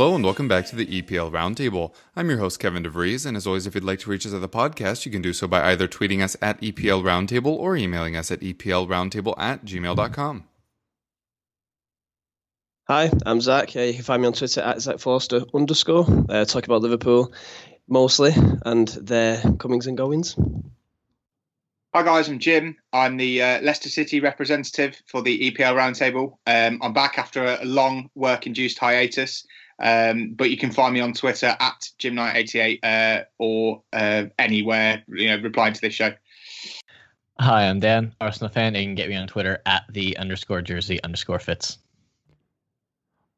Hello and welcome back to the EPL Roundtable. I'm your host Kevin DeVries, and as always, if you'd like to reach us at the podcast, you can do so by either tweeting us at EPL Roundtable or emailing us at EPLRoundtable at gmail.com. Hi, I'm Zach. Uh, you can find me on Twitter at Zach Forster underscore. Uh, talk about Liverpool mostly and their comings and goings. Hi guys, I'm Jim. I'm the uh, Leicester City representative for the EPL Roundtable. Um, I'm back after a long work-induced hiatus, um, but you can find me on Twitter at Jim988 uh, or uh, anywhere you know replying to this show. Hi, I'm Dan, Arsenal fan, you can get me on Twitter at the underscore jersey underscore fits.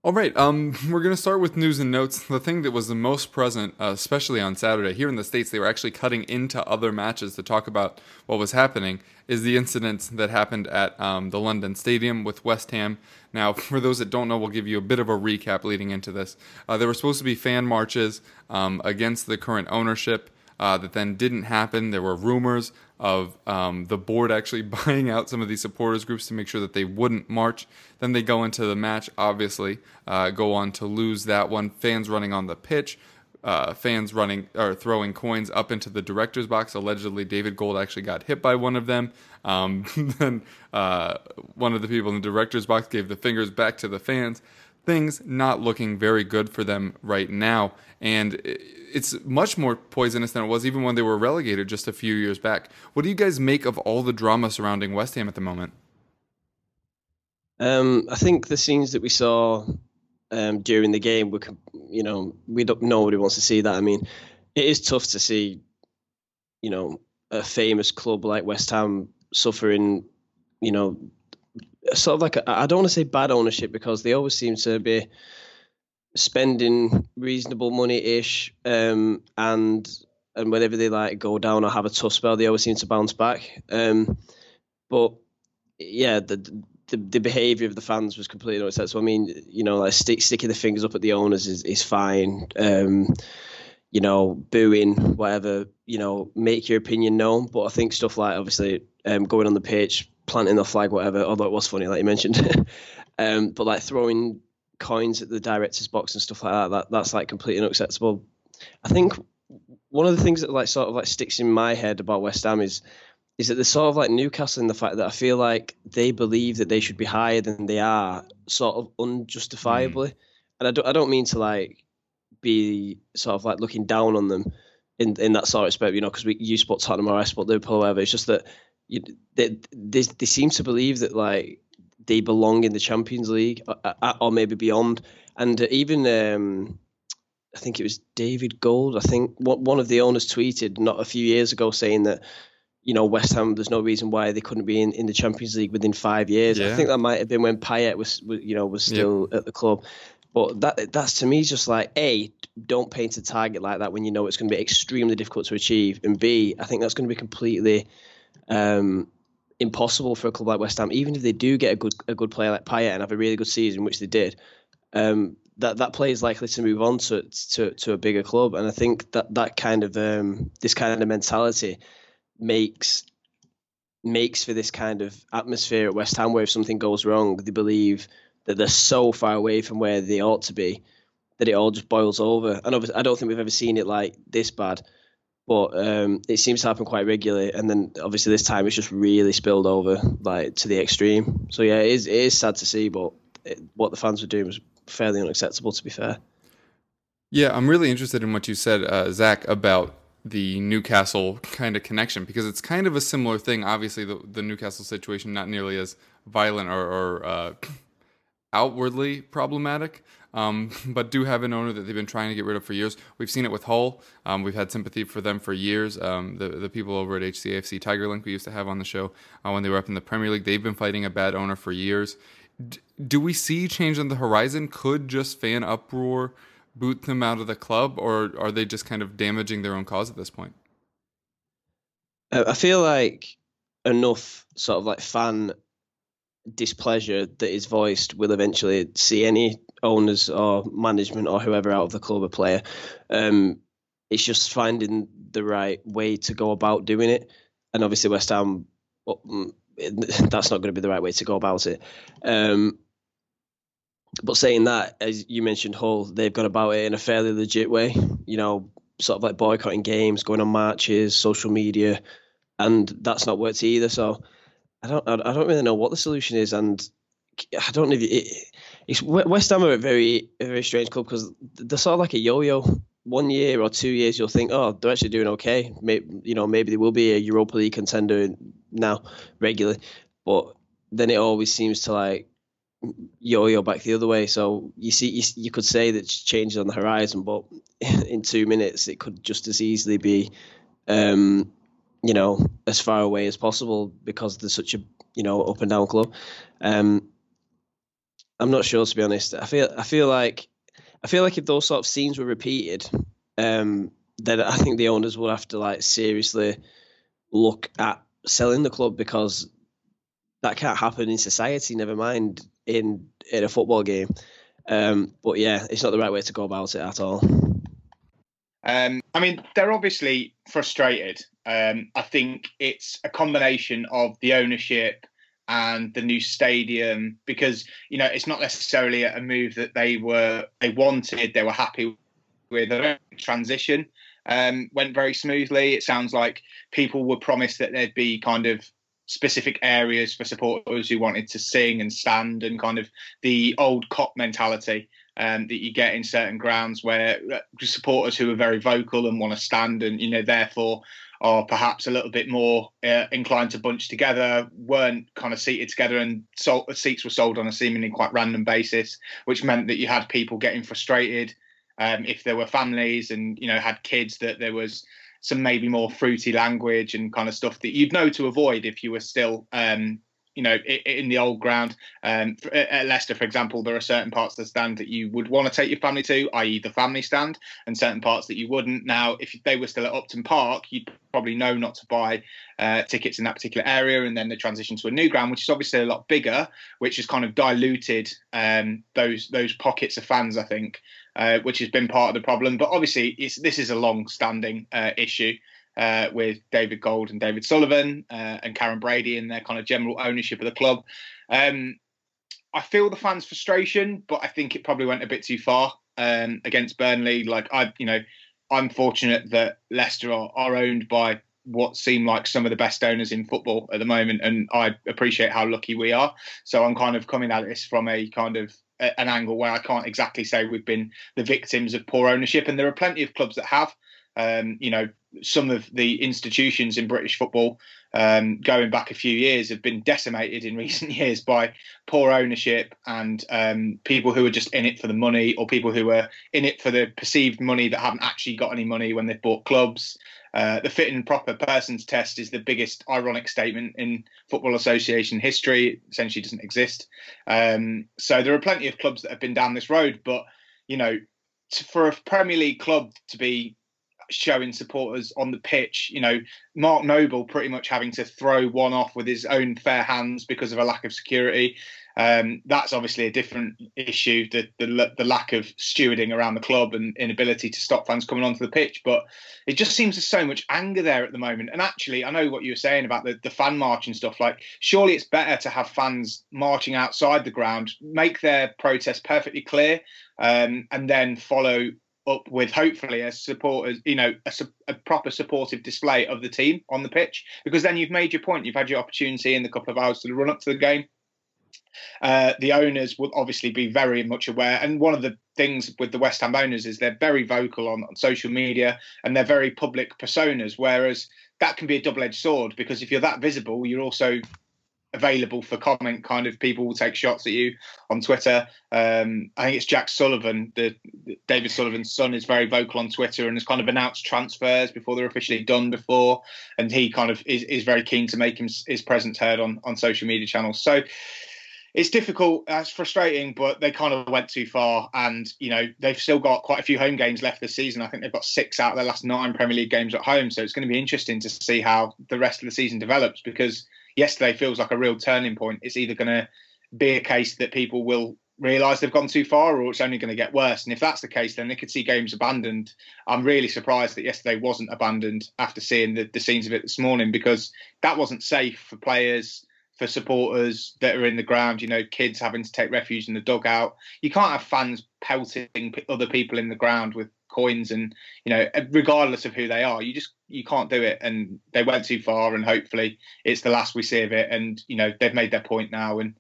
All right, um, we're going to start with news and notes. The thing that was the most present, uh, especially on Saturday, here in the States, they were actually cutting into other matches to talk about what was happening, is the incident that happened at um, the London Stadium with West Ham. Now, for those that don't know, we'll give you a bit of a recap leading into this. Uh, there were supposed to be fan marches um, against the current ownership. Uh, that then didn't happen. There were rumors of um, the board actually buying out some of these supporters groups to make sure that they wouldn't march. Then they go into the match, obviously, uh, go on to lose that one. Fans running on the pitch, uh, fans running or throwing coins up into the director's box. Allegedly, David Gold actually got hit by one of them. Um, then uh, one of the people in the director's box gave the fingers back to the fans. Things not looking very good for them right now. And it's much more poisonous than it was even when they were relegated just a few years back. What do you guys make of all the drama surrounding West Ham at the moment? Um, I think the scenes that we saw um, during the game were, you know, we don't nobody wants to see that. I mean, it is tough to see, you know, a famous club like West Ham suffering, you know, sort of like I don't want to say bad ownership because they always seem to be spending reasonable money ish, um, and and whenever they like go down or have a tough spell, they always seem to bounce back. Um, but yeah, the the, the behaviour of the fans was completely unacceptable. I mean, you know, like stick, sticking the fingers up at the owners is is fine. Um, you know, booing, whatever. You know, make your opinion known. But I think stuff like obviously um, going on the pitch, planting the flag, whatever. Although it was funny, like you mentioned, um, but like throwing coins at the director's box and stuff like that, that that's like completely unacceptable. I think one of the things that like sort of like sticks in my head about West Ham is is that they're sort of like Newcastle in the fact that I feel like they believe that they should be higher than they are, sort of unjustifiably. And I don't I don't mean to like be sort of like looking down on them in in that sort of respect, you know, because we you spot Tottenham or I spot Liverpool, or whatever. It's just that you, they, they they seem to believe that like they belong in the Champions League or, or maybe beyond. And even um, I think it was David Gold. I think one one of the owners tweeted not a few years ago saying that you know West Ham. There's no reason why they couldn't be in, in the Champions League within five years. I think that might have been when Payet was, was you know was still at the club. But that that's to me just like a don't paint a target like that when you know it's going to be extremely difficult to achieve, and b I think that's going to be completely um, impossible for a club like West Ham, even if they do get a good a good player like Payet and have a really good season, which they did. Um, that that player is likely to move on to, to to a bigger club, and I think that that kind of um, this kind of mentality makes makes for this kind of atmosphere at West Ham where if something goes wrong, they believe that they're so far away from where they ought to be that it all just boils over. And obviously, I don't think we've ever seen it like this bad, but um, it seems to happen quite regularly. And then obviously this time it's just really spilled over like to the extreme. So yeah, it is it is sad to see, but it, what the fans were doing was fairly unacceptable. To be fair. Yeah, I'm really interested in what you said, uh, Zach, about the Newcastle kind of connection because it's kind of a similar thing. Obviously, the, the Newcastle situation not nearly as violent or, or uh, outwardly problematic, um, but do have an owner that they've been trying to get rid of for years. We've seen it with Hull. Um, we've had sympathy for them for years. Um, the the people over at HCAFC Tigerlink we used to have on the show uh, when they were up in the Premier League, they've been fighting a bad owner for years. D- do we see change on the horizon? Could just fan uproar boot them out of the club, or are they just kind of damaging their own cause at this point? I feel like enough sort of like fan displeasure that is voiced will eventually see any owners or management or whoever out of the club a player. Um, it's just finding the right way to go about doing it, and obviously West Ham, mm, that's not going to be the right way to go about it. Um, but saying that, as you mentioned, Hull, they've gone about it in a fairly legit way. You know, sort of like boycotting games, going on marches, social media, and that's not worked either. So I don't, I don't really know what the solution is, and I don't know if it, it's West Ham are a very, a very strange club because they're sort of like a yo-yo. One year or two years, you'll think, oh, they're actually doing okay. Maybe, you know, maybe they will be a Europa League contender now regularly, but then it always seems to like yo-yo back the other way. So you see, you, you could say that changes on the horizon, but in two minutes it could just as easily be, um, you know, as far away as possible because there's such a you know up and down club. Um, I'm not sure to be honest. I feel I feel like I feel like if those sort of scenes were repeated, um, then I think the owners would have to like seriously look at selling the club because that can't happen in society. Never mind in in a football game. Um, but yeah, it's not the right way to go about it at all. Um, I mean, they're obviously frustrated. Um, I think it's a combination of the ownership and the new stadium because you know it's not necessarily a move that they were they wanted. They were happy with. The transition um, went very smoothly. It sounds like people were promised that there'd be kind of specific areas for supporters who wanted to sing and stand and kind of the old Kop mentality um, that you get in certain grounds where uh, supporters who are very vocal and want to stand and you know therefore are perhaps a little bit more uh, inclined to bunch together weren't kind of seated together and sold, seats were sold on a seemingly quite random basis which meant that you had people getting frustrated um, if there were families and you know had kids that there was some maybe more fruity language and kind of stuff that you'd know to avoid if you were still um, you know, in the old ground. Um, at Leicester, for example, there are certain parts of the stand that you would want to take your family to, i.e., the family stand, and certain parts that you wouldn't. Now, if they were still at Upton Park, you'd probably know not to buy uh, tickets in that particular area, and then the transition to a new ground, which is obviously a lot bigger, which has kind of diluted um, those those pockets of fans, I think, uh, which has been part of the problem. But obviously, this is a long-standing uh, issue uh, with David Gold and David Sullivan uh, and Karren Brady and their kind of general ownership of the club. Um, I feel the fans' frustration, but I think it probably went a bit too far um, against Burnley. Like I, you know, I'm fortunate that Leicester are, are owned by what seem like some of the best owners in football at the moment, and I appreciate how lucky we are. So I'm kind of coming at this from a kind of an angle where I can't exactly say we've been the victims of poor ownership, and there are plenty of clubs that have. Um, you know, some of the institutions in British football, um, going back a few years, have been decimated in recent years by poor ownership and um, people who are just in it for the money, or people who are in it for the perceived money that haven't actually got any money when they've bought clubs. Uh, the fit and proper persons test is the biggest ironic statement in Football Association history. It essentially doesn't exist. Um, so there are plenty of clubs that have been down this road, but you know, for a Premier League club to be showing supporters on the pitch. You know, Mark Noble pretty much having to throw one off with his own fair hands because of a lack of security. Um, that's obviously a different issue, the, the, the lack of stewarding around the club and inability to stop fans coming onto the pitch. But it just seems there's so much anger there at the moment. And actually, I know what you were saying about the, the fan march and stuff. Like, surely it's better to have fans marching outside the ground, make their protest perfectly clear, um, and then follow up with hopefully a support, you know, a, a, proper supportive display of the team on the pitch, because then you've made your point. You've had your opportunity in the couple of hours to run up to the game. Uh, the owners will obviously be very much aware, and one of the things with the West Ham owners is they're very vocal on, on social media and they're very public personas. Whereas that can be a double-edged sword because if you're that visible, you're also available for comment. Kind of people will take shots at you on Twitter. Um, I think it's Jack Sullivan, the, the David Sullivan's son, is very vocal on Twitter and has kind of announced transfers before they're officially done before, and he kind of is, is very keen to make him, his presence heard on on social media channels. So it's difficult. that's frustrating, but they kind of went too far. And you know they've still got quite a few home games left this season. I think they've got six out of their last nine Premier League games at home. So it's going to be interesting to see how the rest of the season develops. Because yesterday feels like a real turning point. It's either going to be a case that people will realise they've gone too far, or it's only going to get worse. And if that's the case, then they could see games abandoned. I'm really surprised that yesterday wasn't abandoned after seeing the, the scenes of it this morning, because that wasn't safe for players for supporters that are in the ground, you know, kids having to take refuge in the dugout. You can't have fans pelting other people in the ground with coins and, you know, regardless of who they are, you just, you can't do it. And they went too far and hopefully it's the last we see of it. And, you know, they've made their point now and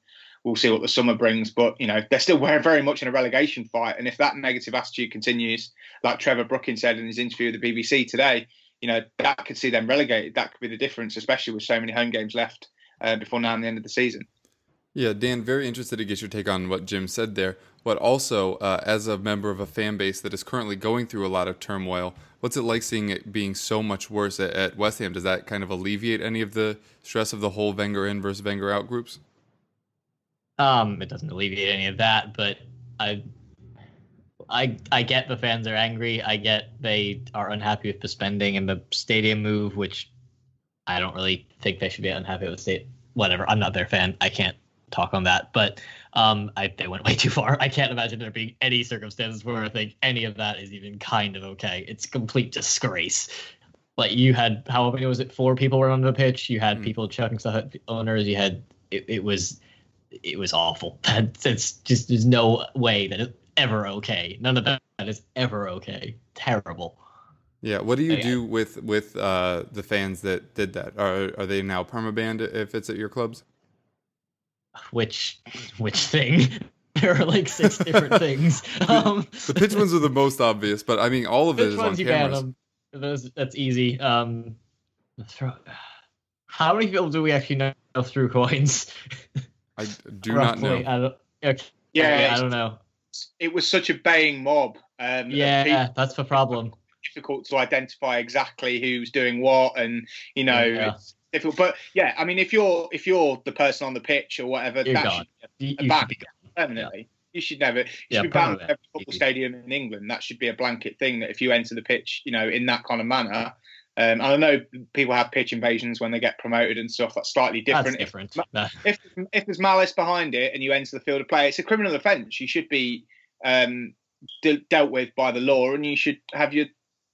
we'll see what the summer brings. But, you know, they're still very much in a relegation fight. And if that negative attitude continues, like Trevor Brooking said in his interview with the BBC today, you know, that could see them relegated. That could be the difference, especially with so many home games left uh, before now and the end of the season. Yeah, Dan, very interested to get your take on what Jim said there. But also, uh, as a member of a fan base that is currently going through a lot of turmoil, what's it like seeing it being so much worse at, at West Ham? Does that kind of alleviate any of the stress of the whole Wenger in versus Wenger out groups? Um, it doesn't alleviate any of that, but I, I, I get the fans are angry. I get they are unhappy with the spending and the stadium move, which I don't really think they should be unhappy with it. Whatever. I'm not their fan. I can't talk on that. But um, I, they went way too far. I can't imagine there being any circumstances where I think any of that is even kind of okay. It's complete disgrace. Like you had, how many was it? Four people were on the pitch. You had mm. people chucking stuff at owners. You had, it, it was, it was awful. It's just, there's no way that it's ever okay. None of that is ever okay. Terrible. Yeah, what do you yeah. do with with uh, the fans that did that? Are are they now permabanned if it's at your clubs? Which which thing? there are like six different things. Um, the, pitch ones are the most obvious, but I mean, all of it is on cameras. Those, that's easy. Um, throw, how many people do we actually know through coins? I do not know. I don't, okay, yeah, I don't know. It was such a baying mob. Um, yeah, people, that's the problem difficult to identify exactly who's doing what, and you know, yeah. it's difficult. But yeah, I mean, if you're if you're the person on the pitch or whatever, you're that you, you back permanently. Yeah. You should never. You should yeah, be banned every football stadium in England. That should be a blanket thing. That if you enter the pitch, you know, in that kind of manner, um, I know people have pitch invasions when they get promoted and stuff. That's slightly different. That's different. If, if, if there's malice behind it and you enter the field of play, it's a criminal offence. You should be um, de- dealt with by the law, and you should have your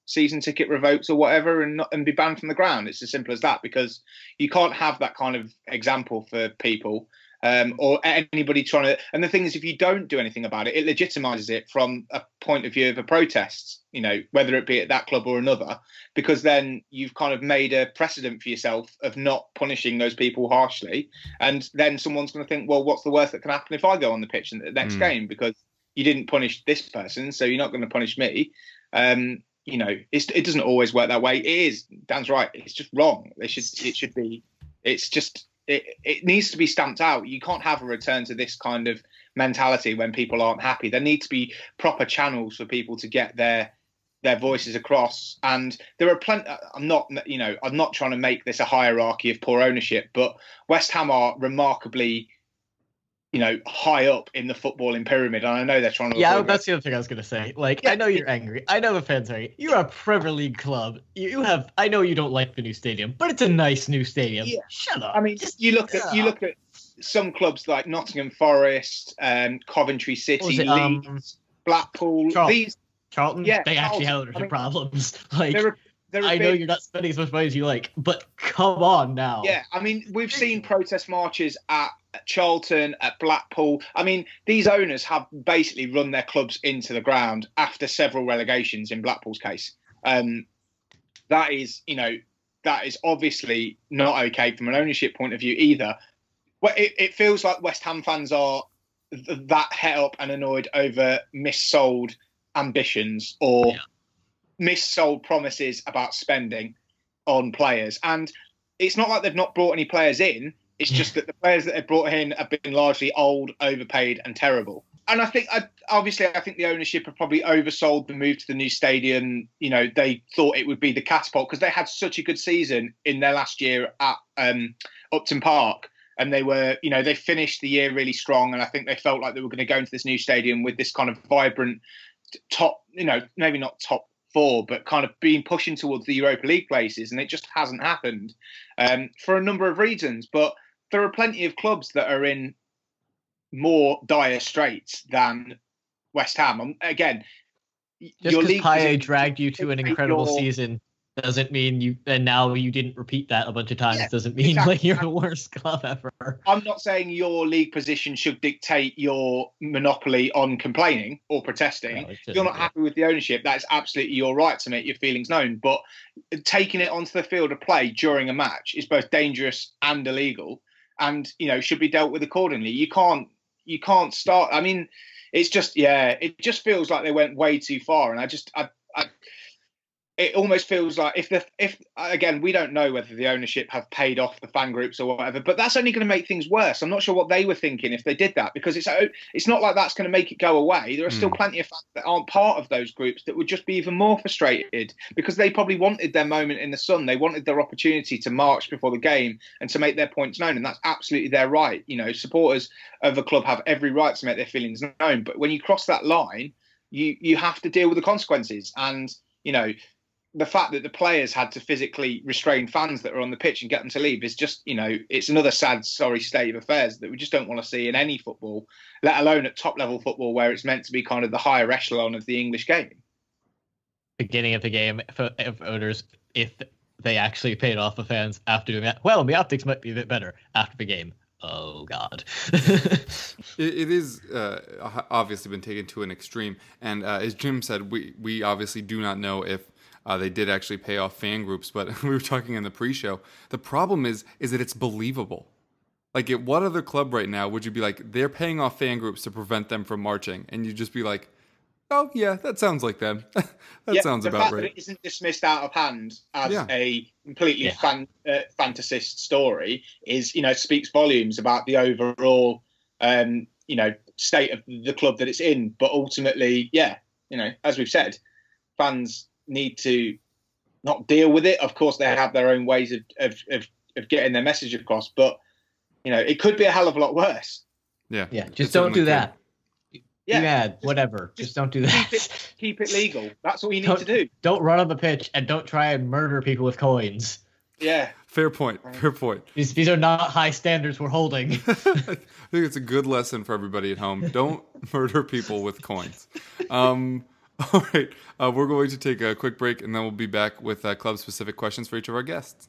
season ticket revoked or whatever and not, and be banned from the ground. It's as simple as that because you can't have that kind of example for people um, or anybody trying to. And the thing is, if you don't do anything about it, it legitimizes it from a point of view of a protest. You know, whether it be at that club or another, because then you've kind of made a precedent for yourself of not punishing those people harshly, and then someone's going to think, well, what's the worst that can happen if I go on the pitch in the next mm. game because you didn't punish this person, so you're not going to punish me. Um, you know, it doesn't always work that way. It is. Dan's right. It's just wrong. It should. It should be. It's just. It, it needs to be stamped out. You can't have a return to this kind of mentality when people aren't happy. There need to be proper channels for people to get their their voices across. And there are plenty. I'm not. You know. I'm not trying to make this a hierarchy of poor ownership, but West Ham are remarkably you know, high up in the footballing pyramid. And I know they're trying to. Yeah, that's the other thing I was going to say. Like, yeah. I know you're angry. I know the fans are angry. You're a Premier League club. You have. I know you don't like the new stadium, but it's a nice new stadium. Yeah. Shut up. I mean, just you look at you look at some clubs like Nottingham Forest, um, Coventry City, it, um, Leeds, Blackpool. Charlton. These, Charlton. Yeah, they Charlton. actually have I mean, problems. Like. I know you're not spending as much money as you like, but come on now. Yeah, I mean, we've seen protest marches at at Charlton, at Blackpool. I mean, these owners have basically run their clubs into the ground after several relegations in Blackpool's case. Um, that is, you know, that is obviously not okay from an ownership point of view either. Well, it, it feels like West Ham fans are th- that het up and annoyed over missold ambitions or yeah. missold promises about spending on players. And it's not like they've not brought any players in It's just that the players that they've brought in have been largely old, overpaid, and terrible. And I think, I, obviously, I think the ownership have probably oversold the move to the new stadium. You know, they thought it would be the catapult because they had such a good season in their last year at um, Upton Park and they were, you know, they finished the year really strong, and I think they felt like they were going to go into this new stadium with this kind of vibrant top, you know, maybe not top four, but kind of being pushing towards the Europa League places, and it just hasn't happened um, for a number of reasons. But there are plenty of clubs that are in more dire straits than West Ham. Um, again, Just your because position- dragged you to an incredible your- season doesn't mean you and now you didn't repeat that a bunch of times Yeah, doesn't mean exactly. like you're the worst club ever. I'm not saying your league position should dictate your monopoly on complaining or protesting. No, you're not happy with the ownership, that's absolutely your right to make your feelings known. But taking it onto the field of play during a match is both dangerous and illegal, and you know should be dealt with accordingly. You can't you can't start. I mean, it's just yeah, it just feels like they went way too far, and I just I. I it almost feels like if the if again we don't know whether the ownership have paid off the fan groups or whatever, but that's only going to make things worse. I'm not sure what they were thinking if they did that because it's it's not like that's going to make it go away. There are still Hmm. plenty of fans that aren't part of those groups that would just be even more frustrated because they probably wanted their moment in the sun. They wanted their opportunity to march before the game and to make their points known, and that's absolutely their right. You know, supporters of a club have every right to make their feelings known, but when you cross that line, you you have to deal with the consequences and you know the fact that the players had to physically restrain fans that are on the pitch and get them to leave is just, you know, it's another sad, sorry state of affairs that we just don't want to see in any football, let alone at top level football where it's meant to be kind of the higher echelon of the English game. Beginning of the game, if, if owners if they actually paid off the fans after doing that, well, the optics might be a bit better after the game. Oh God. It, it is uh, obviously been taken to an extreme, and uh, as Jim said, we we obviously do not know if uh, they did actually pay off fan groups. But we were talking in the pre-show. The problem is is that it's believable. Like, at what other club right now would you be like they're paying off fan groups to prevent them from marching, and you just be like, oh yeah, that sounds like them. that Yeah, sounds the about fact right. that it isn't dismissed out of hand as Yeah. a completely Yeah. fan, uh, fantasist story is, you know, speaks volumes about the overall, um, you know, state of the club that it's in. But ultimately, yeah, you know, as we've said, fans need to not deal with it. Of course, they have their own ways of of, of, of getting their message across, but you know, it could be a hell of a lot worse. Yeah, yeah, it just don't certainly do could. that. Yeah, be just- whatever. Just, just don't do keep that. it keep it legal. That's what you need Don't- to do. don't run on the pitch and don't try and murder people with coins. Yeah. Fair point. Fair point. These these are not high standards we're holding. I think it's a good lesson for everybody at home. Don't murder people with coins. Um, all right, uh, we're going to take a quick break, and then we'll be back with uh, club-specific questions for each of our guests.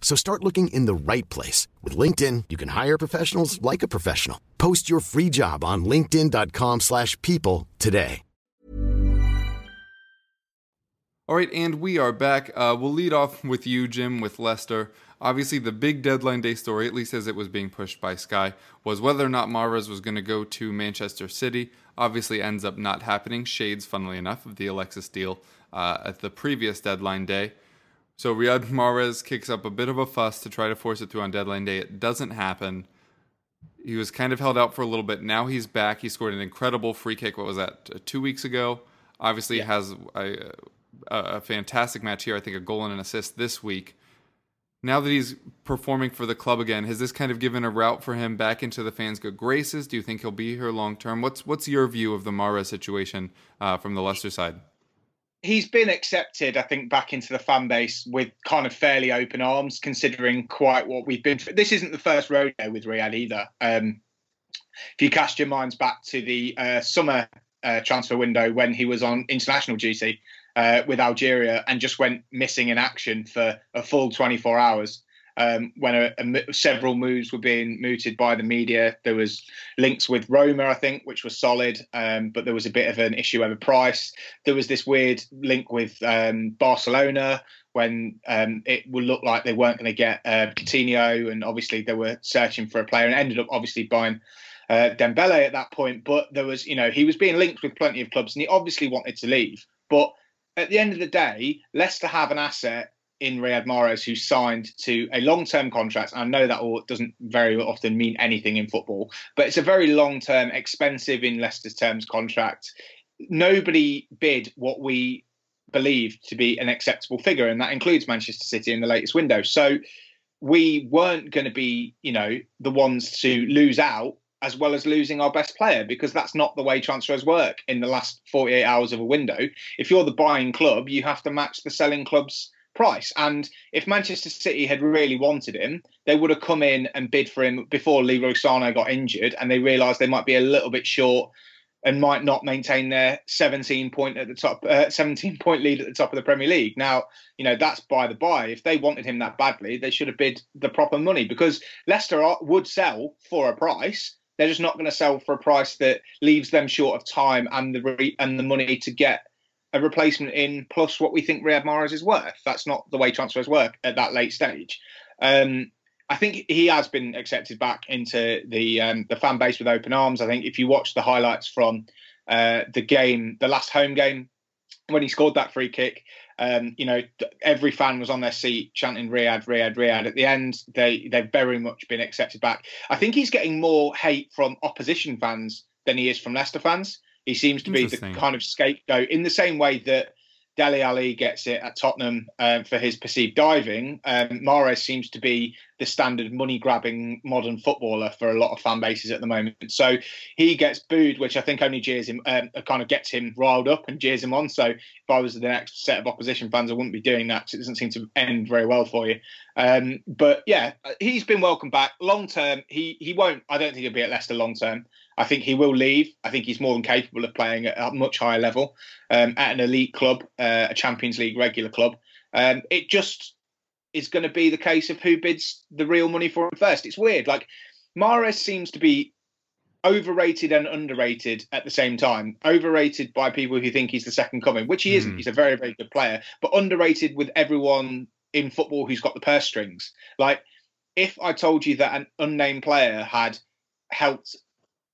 So start looking in the right place. With LinkedIn, you can hire professionals like a professional. Post your free job on linkedin.com slash people today. All right, and we are back. Uh, we'll lead off with you, Jim, with Leicester. Obviously, the big deadline day story, at least as it was being pushed by Sky, was whether or not Mahrez was going to go to Manchester City. Obviously, ends up not happening. Shades, funnily enough, of the Alexis deal uh, at the previous deadline day. So Riyad Mahrez kicks up a bit of a fuss to try to force it through on deadline day. It doesn't happen. He was kind of held out for a little bit. Now he's back. He scored an incredible free kick. What was that? Two weeks ago. Obviously, Yeah. has a, a, a fantastic match here. I think a goal and an assist this week. Now that he's performing for the club again, has this kind of given a route for him back into the fans' good graces? Do you think he'll be here long term? What's what's your view of the Mahrez situation uh, from the Leicester side? He's been accepted, I think, back into the fan base with kind of fairly open arms, considering quite what we've been. This isn't the first rodeo with Riyad either. Um, if you cast your minds back to the uh, summer uh, transfer window when he was on international duty uh, with Algeria and just went missing in action for a full 24 hours. Um, when a, a several moves were being mooted by the media, there was links with Roma, I think, which was solid, um, but there was a bit of an issue over price. There was this weird link with um, Barcelona when um, it would look like they weren't going to get uh, Coutinho, and obviously they were searching for a player and ended up obviously buying uh, Dembele at that point. But there was, you know, he was being linked with plenty of clubs, and he obviously wanted to leave. But at the end of the day, Leicester have an asset in Riyad Mahrez who signed to a long-term contract. I know that all doesn't very often mean anything in football, but it's a very long-term, expensive in Leicester's terms contract. Nobody bid what we believed to be an acceptable figure, and that includes Manchester City in the latest window. So we weren't going to be, you know, the ones to lose out as well as losing our best player because that's not the way transfers work in the last 48 hours of a window. If you're the buying club, you have to match the selling club's price. And if Manchester City had really wanted him, they would have come in and bid for him before Leroy Sane got injured and they realised they might be a little bit short and might not maintain their 17 point at the top, uh, 17 point lead at the top of the Premier League. Now, you know that's by the by. If they wanted him that badly, they should have bid the proper money because Leicester are, would sell for a price. They're just not going to sell for a price that leaves them short of time and the re- and the money to get a replacement in plus what we think Riyad Mahrez is worth. That's not the way transfers work at that late stage. Um, I think he has been accepted back into the um, the fan base with open arms. I think if you watch the highlights from uh, the game, the last home game, when he scored that free kick, um, you know, every fan was on their seat chanting Riyad, Riyad, Riyad. At the end, they they've very much been accepted back. I think he's getting more hate from opposition fans than he is from Leicester fans. He seems to be the kind of scapegoat in the same way that Dele Alli gets it at Tottenham um, for his perceived diving. Um, Mahrez seems to be the standard money grabbing modern footballer for a lot of fan bases at the moment. So he gets booed, which I think only jeers him, um, kind of gets him riled up and jeers him on. So if I was the next set of opposition fans, I wouldn't be doing that it doesn't seem to end very well for you. Um, but yeah, he's been welcome back. Long term, he he won't. I don't think he'll be at Leicester long term. I think he will leave. I think he's more than capable of playing at a much higher level um, at an elite club, uh, a Champions League regular club. Um, it just is going to be the case of who bids the real money for him first. It's weird. Like Mahrez seems to be overrated and underrated at the same time. Overrated by people who think he's the second coming, which he isn't. Hmm. He's a very, very good player, but underrated with everyone in football who's got the purse strings. Like if I told you that an unnamed player had helped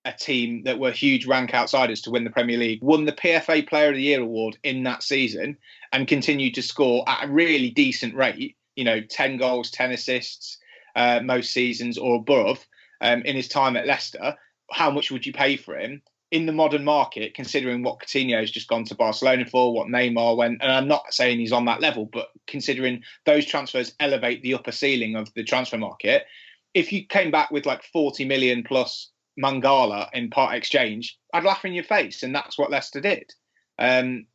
a team that were huge rank outsiders to win the Premier League, won the PFA Player of the Year award in that season, and continued to score at a really decent rate. You know, ten goals, ten assists, uh, most seasons or above um, in his time at Leicester. How much would you pay for him in the modern market, considering what Coutinho's just gone to Barcelona for, what Neymar went? And I'm not saying he's on that level, but considering those transfers elevate the upper ceiling of the transfer market, if you came back with like 40 million plus Mangala in part exchange, I'd laugh in your face, and that's what Leicester did. Um,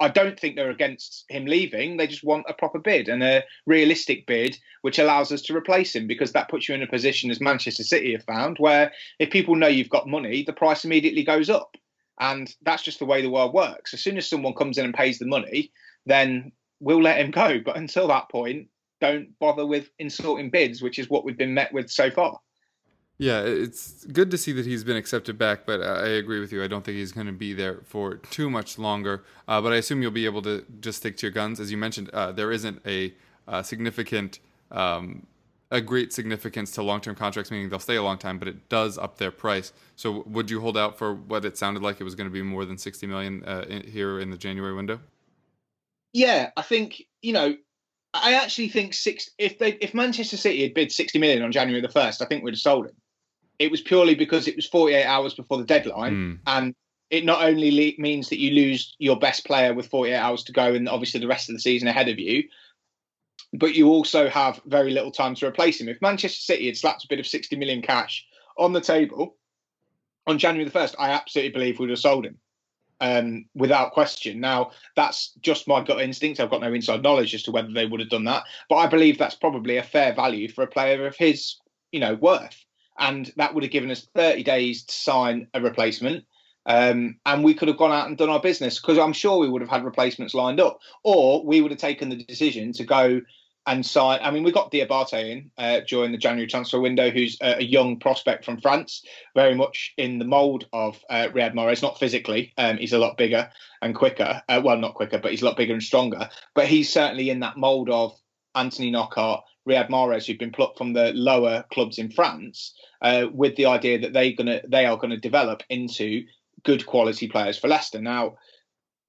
I don't think they're against him leaving. They just want a proper bid and a realistic bid, which allows us to replace him because that puts you in a position, as Manchester City have found, where if people know you've got money, the price immediately goes up. And that's just the way the world works. As soon as someone comes in and pays the money, then we'll let him go. But until that point, don't bother with insulting bids, which is what we've been met with so far. Yeah, it's good to see that he's been accepted back, but I agree with you. I don't think he's going to be there for too much longer. Uh, but I assume you'll be able to just stick to your guns. As you mentioned, uh, there isn't a, uh, significant, um, a great significance to long-term contracts, meaning they'll stay a long time, but it does up their price. So, would you hold out for what it sounded like it was going to be more than sixty million uh, in, here in the January window? Yeah, I think you know. I actually think six. If they, if Manchester City had bid sixty million on January the first, I think we'd have sold him it was purely because it was 48 hours before the deadline. Mm. And it not only le- means that you lose your best player with 48 hours to go and obviously the rest of the season ahead of you, but you also have very little time to replace him. If Manchester City had slapped a bit of 60 million cash on the table on January the 1st, I absolutely believe we would have sold him. Um, without question. Now, that's just my gut instinct. I've got no inside knowledge as to whether they would have done that, but I believe that's probably a fair value for a player of his, you know, worth and that would have given us 30 days to sign a replacement. Um, and we could have gone out and done our business because I'm sure we would have had replacements lined up, or we would have taken the decision to go and sign. I mean, we got Diabate in uh, during the January transfer window, who's a, young prospect from France, very much in the mould of uh, Riyad Mahrez, not physically. Um, he's a lot bigger and quicker. Uh, well, not quicker, but he's a lot bigger and stronger. But he's certainly in that mould of Anthony Knockaert, Riyad Mahrez, who've been plucked from the lower clubs in France, uh, with the idea that they gonna they are going to develop into good quality players for Leicester. Now,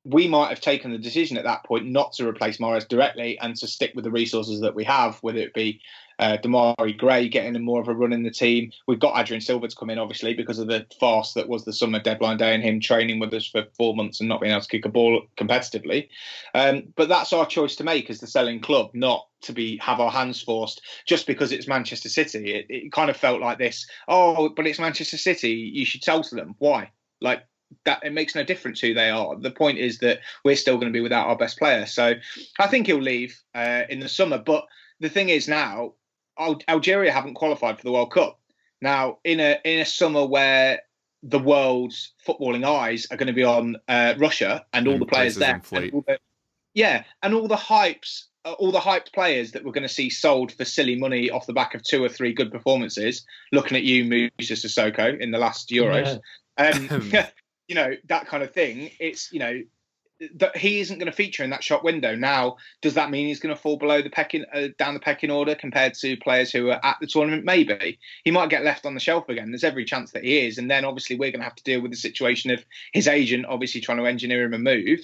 we might have taken the decision at that point not to replace Mahrez directly and to stick with the resources that we have, whether it be uh, Demarai Gray getting more of a run in the team. We've got Adrien Silva to come in, obviously, because of the farce that was the summer deadline day and him training with us for four months and not being able to kick a ball competitively. Um, but that's our choice to make as the selling club, not to be have our hands forced just because it's Manchester City. It, it kind of felt like this. Oh, but it's Manchester City. You should sell to them. Why? Like that it makes no difference who they are. The point is that we're still going to be without our best player. So I think he'll leave uh, in the summer. But the thing is now Algeria haven't qualified for the World Cup. Now, in a in a summer where the world's footballing eyes are going to be on uh, Russia and all And the players there, and all the- yeah, and all the hypes, uh, all the hyped players that we're going to see sold for silly money off the back of two or three good performances. Looking at you, Moussa Sissoko, in the last Euros, um, you know that kind of thing. It's you know that he isn't going to feature in that shop window. Now, does that mean he's going to fall below the pecking uh, down the pecking order compared to players who are at the tournament? Maybe he might get left on the shelf again. There's every chance that he is, and then obviously we're going to have to deal with the situation of his agent obviously trying to engineer him a move,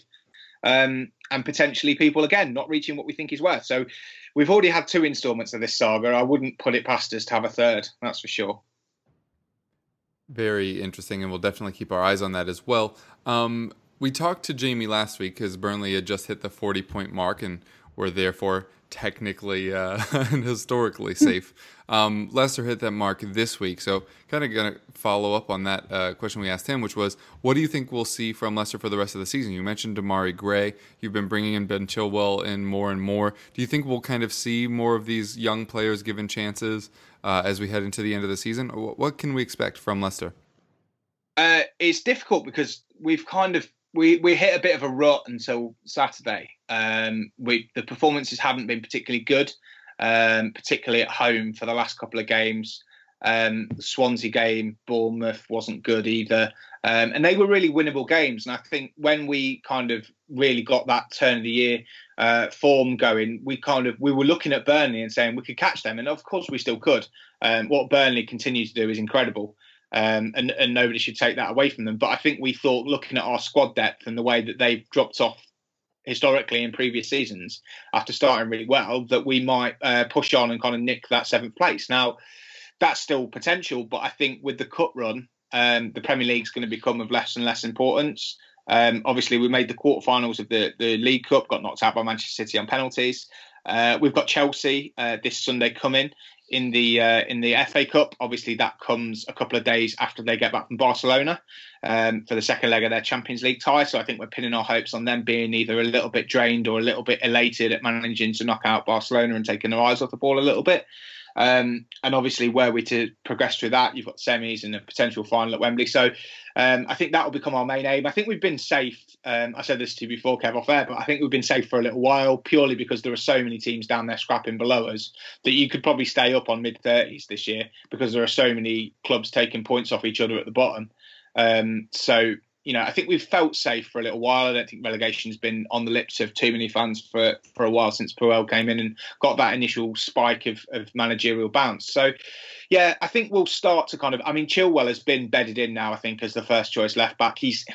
um, and potentially people again not reaching what we think he's worth. So. We've already had two instalments of this saga. I wouldn't put it past us to have a third. That's for sure. Very interesting, and we'll definitely keep our eyes on that as well. Um, we talked to Jamie last week because Burnley had just hit the 40 point mark and were therefore technically uh, and historically safe. Um, Leicester hit that mark this week, so kind of going to follow up on that uh, question we asked him, which was, what do you think we'll see from Leicester for the rest of the season? You mentioned Demarai Gray. You've been bringing in Ben Chilwell in more and more. Do you think we'll kind of see more of these young players given chances uh, as we head into the end of the season? What can we expect from Leicester? Uh, it's difficult because we've kind of we we hit a bit of a rut until Saturday. Um, we the performances haven't been particularly good, um, particularly at home for the last couple of games. Um, Swansea game, Bournemouth wasn't good either, um, and they were really winnable games. And I think when we kind of really got that turn of the year uh, form going, we kind of we were looking at Burnley and saying we could catch them, and of course we still could. Um, what Burnley continue to do is incredible um, and, and nobody should take that away from them. But I think we thought, looking at our squad depth and the way that they've dropped off historically in previous seasons after starting really well, that we might uh, push on and kind of nick that seventh place. Now, that's still potential, but I think with the cut run, um, the Premier League's going to become of less and less importance. Um, obviously, we made the quarterfinals of the, the League Cup, got knocked out by Manchester City on penalties. Uh, we've got Chelsea uh, this Sunday coming in the uh, in the FA Cup. Obviously, that comes a couple of days after they get back from Barcelona um, for the second leg of their Champions League tie. So I think we're pinning our hopes on them being either a little bit drained or a little bit elated at managing to knock out Barcelona and taking their eyes off the ball a little bit. Um, and obviously, were we to progress through that, you've got semis and a potential final at Wembley. So um, I think that will become our main aim. I think we've been safe. Um, I said this to you before, Kev, off air, but I think we've been safe for a little while purely because there are so many teams down there scrapping below us that you could probably stay up on mid 30s this year because there are so many clubs taking points off each other at the bottom. Um, so you know, I think we've felt safe for a little while. I don't think relegation's been on the lips of too many fans for, for a while since Puel came in and got that initial spike of, of managerial bounce. So, yeah, I think we'll start to kind of. I mean, Chilwell has been bedded in now. I think as the first choice left back. He's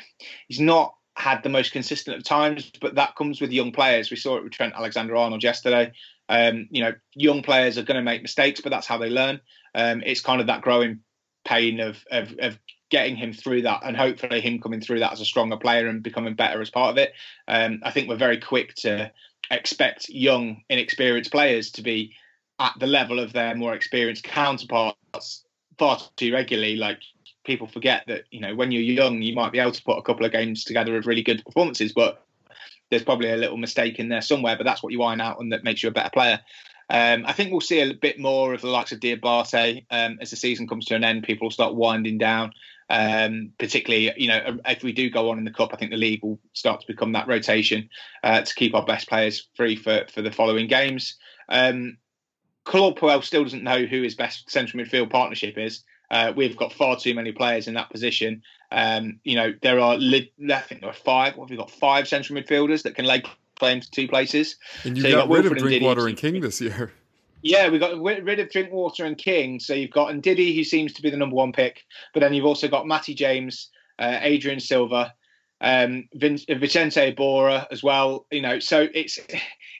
he's not had the most consistent of times, but that comes with young players. We saw it with Trent Alexander-Arnold yesterday. Um, you know, young players are going to make mistakes, but that's how they learn. Um, it's kind of that growing pain of, of, of getting him through that and hopefully him coming through that as a stronger player and becoming better as part of it. Um, I think we're very quick to expect young, inexperienced players to be at the level of their more experienced counterparts far too regularly. Like people forget that, you know, when you're young, you might be able to put a couple of games together of really good performances, but there's probably a little mistake in there somewhere, but that's what you iron out and that makes you a better player. Um, I think we'll see a bit more of the likes of Diabate um, as the season comes to an end. People will start winding down. Um, particularly, you know, if we do go on in the cup, I think the league will start to become that rotation uh, to keep our best players free for for the following games. Um, Claude Puel still doesn't know who his best central midfield partnership is. Uh, we've got far too many players in that position. Um, you know, there are I think there are five. What have we got? Five central midfielders that can lay claim to two places. And you so got, got rid of Drinkwater and King this year. Yeah, we got rid of Drinkwater and King. So you've got Ndidi, who seems to be the number one pick, but then you've also got Matty James, uh, Adrien Silva, um, Vin- Vicente Iborra as well. You know, so it's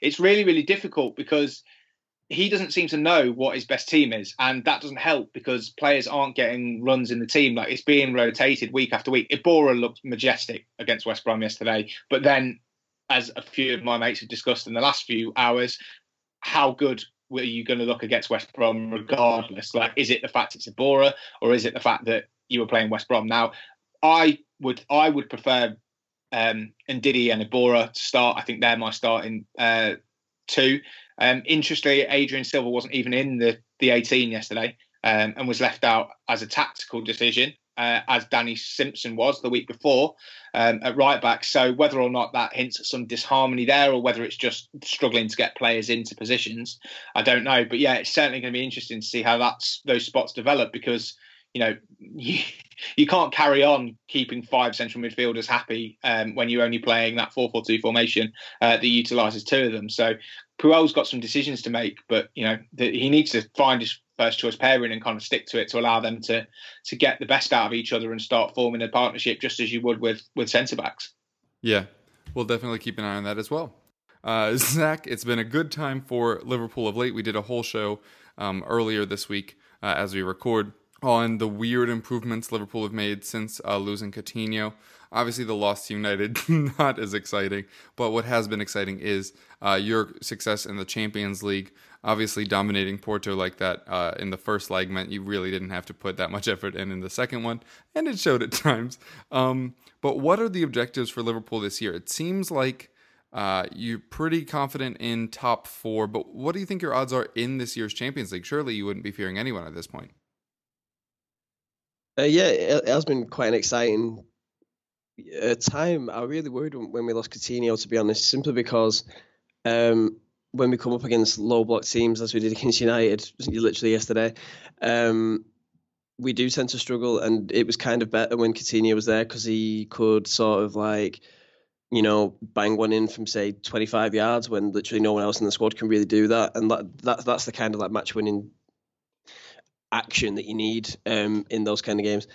it's really really difficult because he doesn't seem to know what his best team is, and that doesn't help because players aren't getting runs in the team. Like it's being rotated week after week. Iborra looked majestic against West Brom yesterday, but then, as a few of my mates have discussed in the last few hours, how good were you going to look against West Brom regardless? Like, is it the fact it's Iborra or is it the fact that you were playing West Brom? Now, I would I would prefer um, Ndidi and Iborra to start. I think they're my starting uh, two. Um, interestingly, Adrien Silva wasn't even in the the 18 yesterday um, and was left out as a tactical decision uh, as Danny Simpson was the week before um, at right back. So whether or not that hints at some disharmony there, or whether it's just struggling to get players into positions, I don't know. But yeah, it's certainly going to be interesting to see how that's those spots develop because you know you, you can't carry on keeping five central midfielders happy um, when you're only playing that 4-4-2 formation uh, that utilises two of them. So Puel's got some decisions to make, but you know the, he needs to find his first choice pairing and kind of stick to it to allow them to to get the best out of each other and start forming a partnership just as you would with with centre backs. Yeah, we'll definitely keep an eye on that as well. Uh, Zach, it's been a good time for Liverpool of late. We did a whole show um, earlier this week uh, as we record on the weird improvements Liverpool have made since uh, losing Coutinho. Obviously, the loss to United not as exciting, but what has been exciting is uh, your success in the Champions League. Obviously, dominating Porto like that uh, in the first leg meant you really didn't have to put that much effort in in the second one, and it showed at times. Um, but what are the objectives for Liverpool this year? It seems like uh, you're pretty confident in top four, but what do you think your odds are in this year's Champions League? Surely you wouldn't be fearing anyone at this point. Uh, yeah, it has been quite an exciting uh, time. I really worried when we lost Coutinho, to be honest, simply because um, when we come up against low block teams, as we did against United literally yesterday, um, we do tend to struggle. And it was kind of better when Coutinho was there because he could sort of like, you know, bang one in from say 25 yards when literally no one else in the squad can really do that. And that, that that's the kind of like match winning action that you need um, in those kind of games.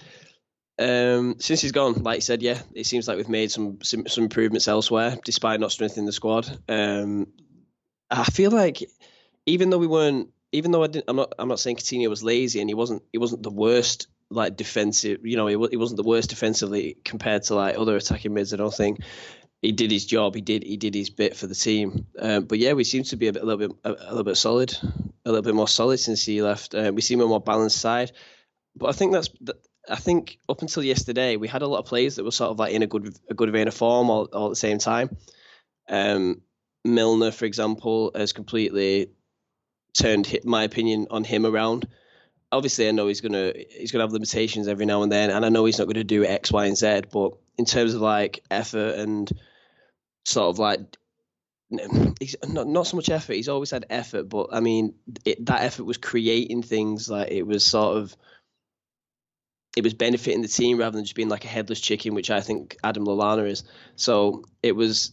Um, since he's gone, like you said, yeah, it seems like we've made some some, some improvements elsewhere, despite not strengthening the squad. Um, I feel like even though we weren't, even though I didn't, I'm not, I'm not saying Coutinho was lazy and he wasn't, he wasn't the worst like defensive, you know, he, he wasn't the worst defensively compared to like other attacking mids. I don't think he did his job. He did he did his bit for the team. Um, but yeah, we seem to be a, bit, a little bit a, a, little bit solid, a little bit more solid since he left. Uh, we seem a more balanced side. But I think that's I think up until yesterday we had a lot of players that were sort of like in a good a good vein of form all, all at the same time. Um, Milner, for example, has completely turned my opinion on him around. Obviously, I know he's gonna he's gonna have limitations every now and then, and I know he's not gonna do X, Y, and Z. But in terms of like effort and sort of like he's not not so much effort. He's always had effort, but I mean it, that effort was creating things like it was sort of it was benefiting the team rather than just being like a headless chicken, which I think Adam Lallana is. So it was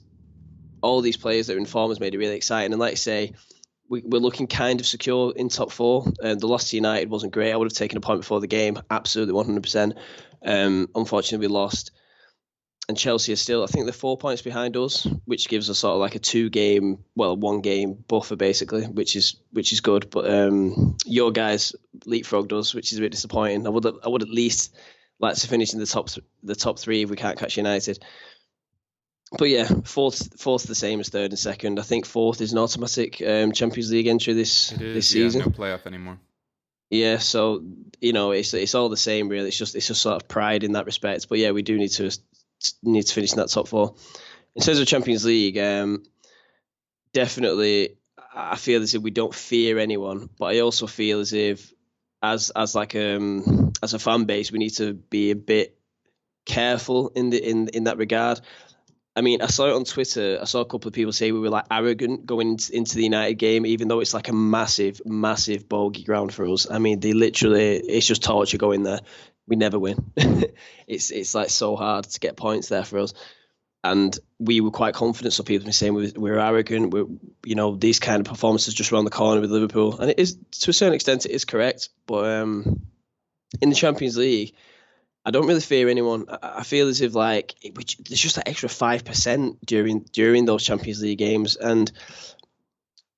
all these players that were in form has made it really exciting. And like I say, we, we're looking kind of secure in top four. Uh, the loss to United wasn't great. I would have taken a point before the game, absolutely 100%. Um, unfortunately, we lost. And Chelsea are still, I think they're four points behind us, which gives us sort of like a two game, well, one game buffer basically, which is which is good. But um, your guys leapfrogged us, which is a bit disappointing. I would I would at least like to finish in the top the top three if we can't catch United. But yeah, fourth fourth the same as third and second. I think fourth is an automatic um, Champions League entry this It is, this yeah, season. no playoff anymore. Yeah, so you know it's it's all the same really. It's just it's just sort of pride in that respect. But yeah, we do need to need to finish in that top four. In terms of Champions League, um, definitely I feel as if we don't fear anyone, but I also feel as if as as like um as a fan base we need to be a bit careful in the in in that regard. I mean, I saw it on Twitter. I saw a couple of people say we were like arrogant going into, the United game, even though it's like a massive, massive bogey ground for us. I mean, they literally, it's just torture going there. We never win. it's it's like so hard to get points there for us. And we were quite confident. So people been saying we we we're arrogant. We're, you know, these kind of performances just around the corner with Liverpool, and it is to a certain extent it is correct. But um, in the Champions League, I don't really fear anyone. I I feel as if like it, which, there's just that extra five percent during during those Champions League games, and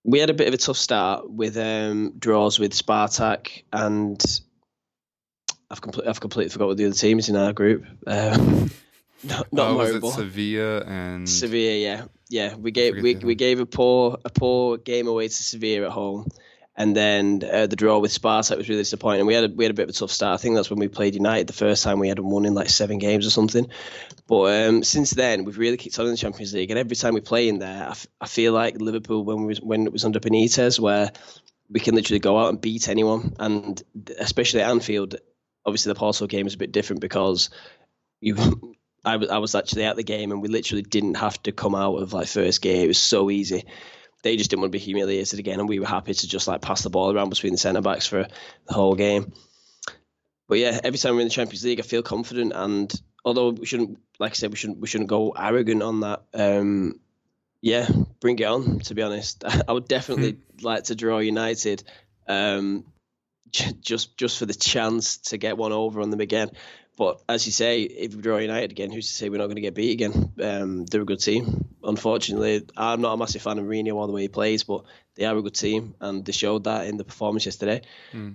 we had a bit of a tough start with um, draws with Spartak, and I've completely I've completely forgot what the other teams in our group. Um, not not Uh, was it. Sevilla and Sevilla, yeah, yeah. We gave we, we gave a poor a poor game away to Sevilla at home, and then uh, the draw with Spartak was really disappointing. We had a, we had a bit of a tough start. I think that's when we played United the first time. We hadn't won in like seven games or something. But um, since then, we've really kicked on in the Champions League, and every time we play in there, I, f- I feel like Liverpool when we was, when it was under Benitez, where we can literally go out and beat anyone, and especially at Anfield. Obviously, the Porto game is a bit different because you I was I was actually at the game and we literally didn't have to come out of like first game. It was so easy. They just didn't want to be humiliated again, and we were happy to just like pass the ball around between the centre backs for the whole game. But yeah, every time we're in the Champions League, I feel confident. And although we shouldn't, like I said, we shouldn't we shouldn't go arrogant on that. Um, yeah, bring it on. To be honest, I would definitely like to draw United. Um, just just for the chance to get one over on them again. But as you say, if we draw United again, who's to say we're not going to get beat again? Um, they're a good team. Unfortunately, I'm not a massive fan of Mourinho all the way he plays, but they are a good team, and they showed that in the performance yesterday. Hmm.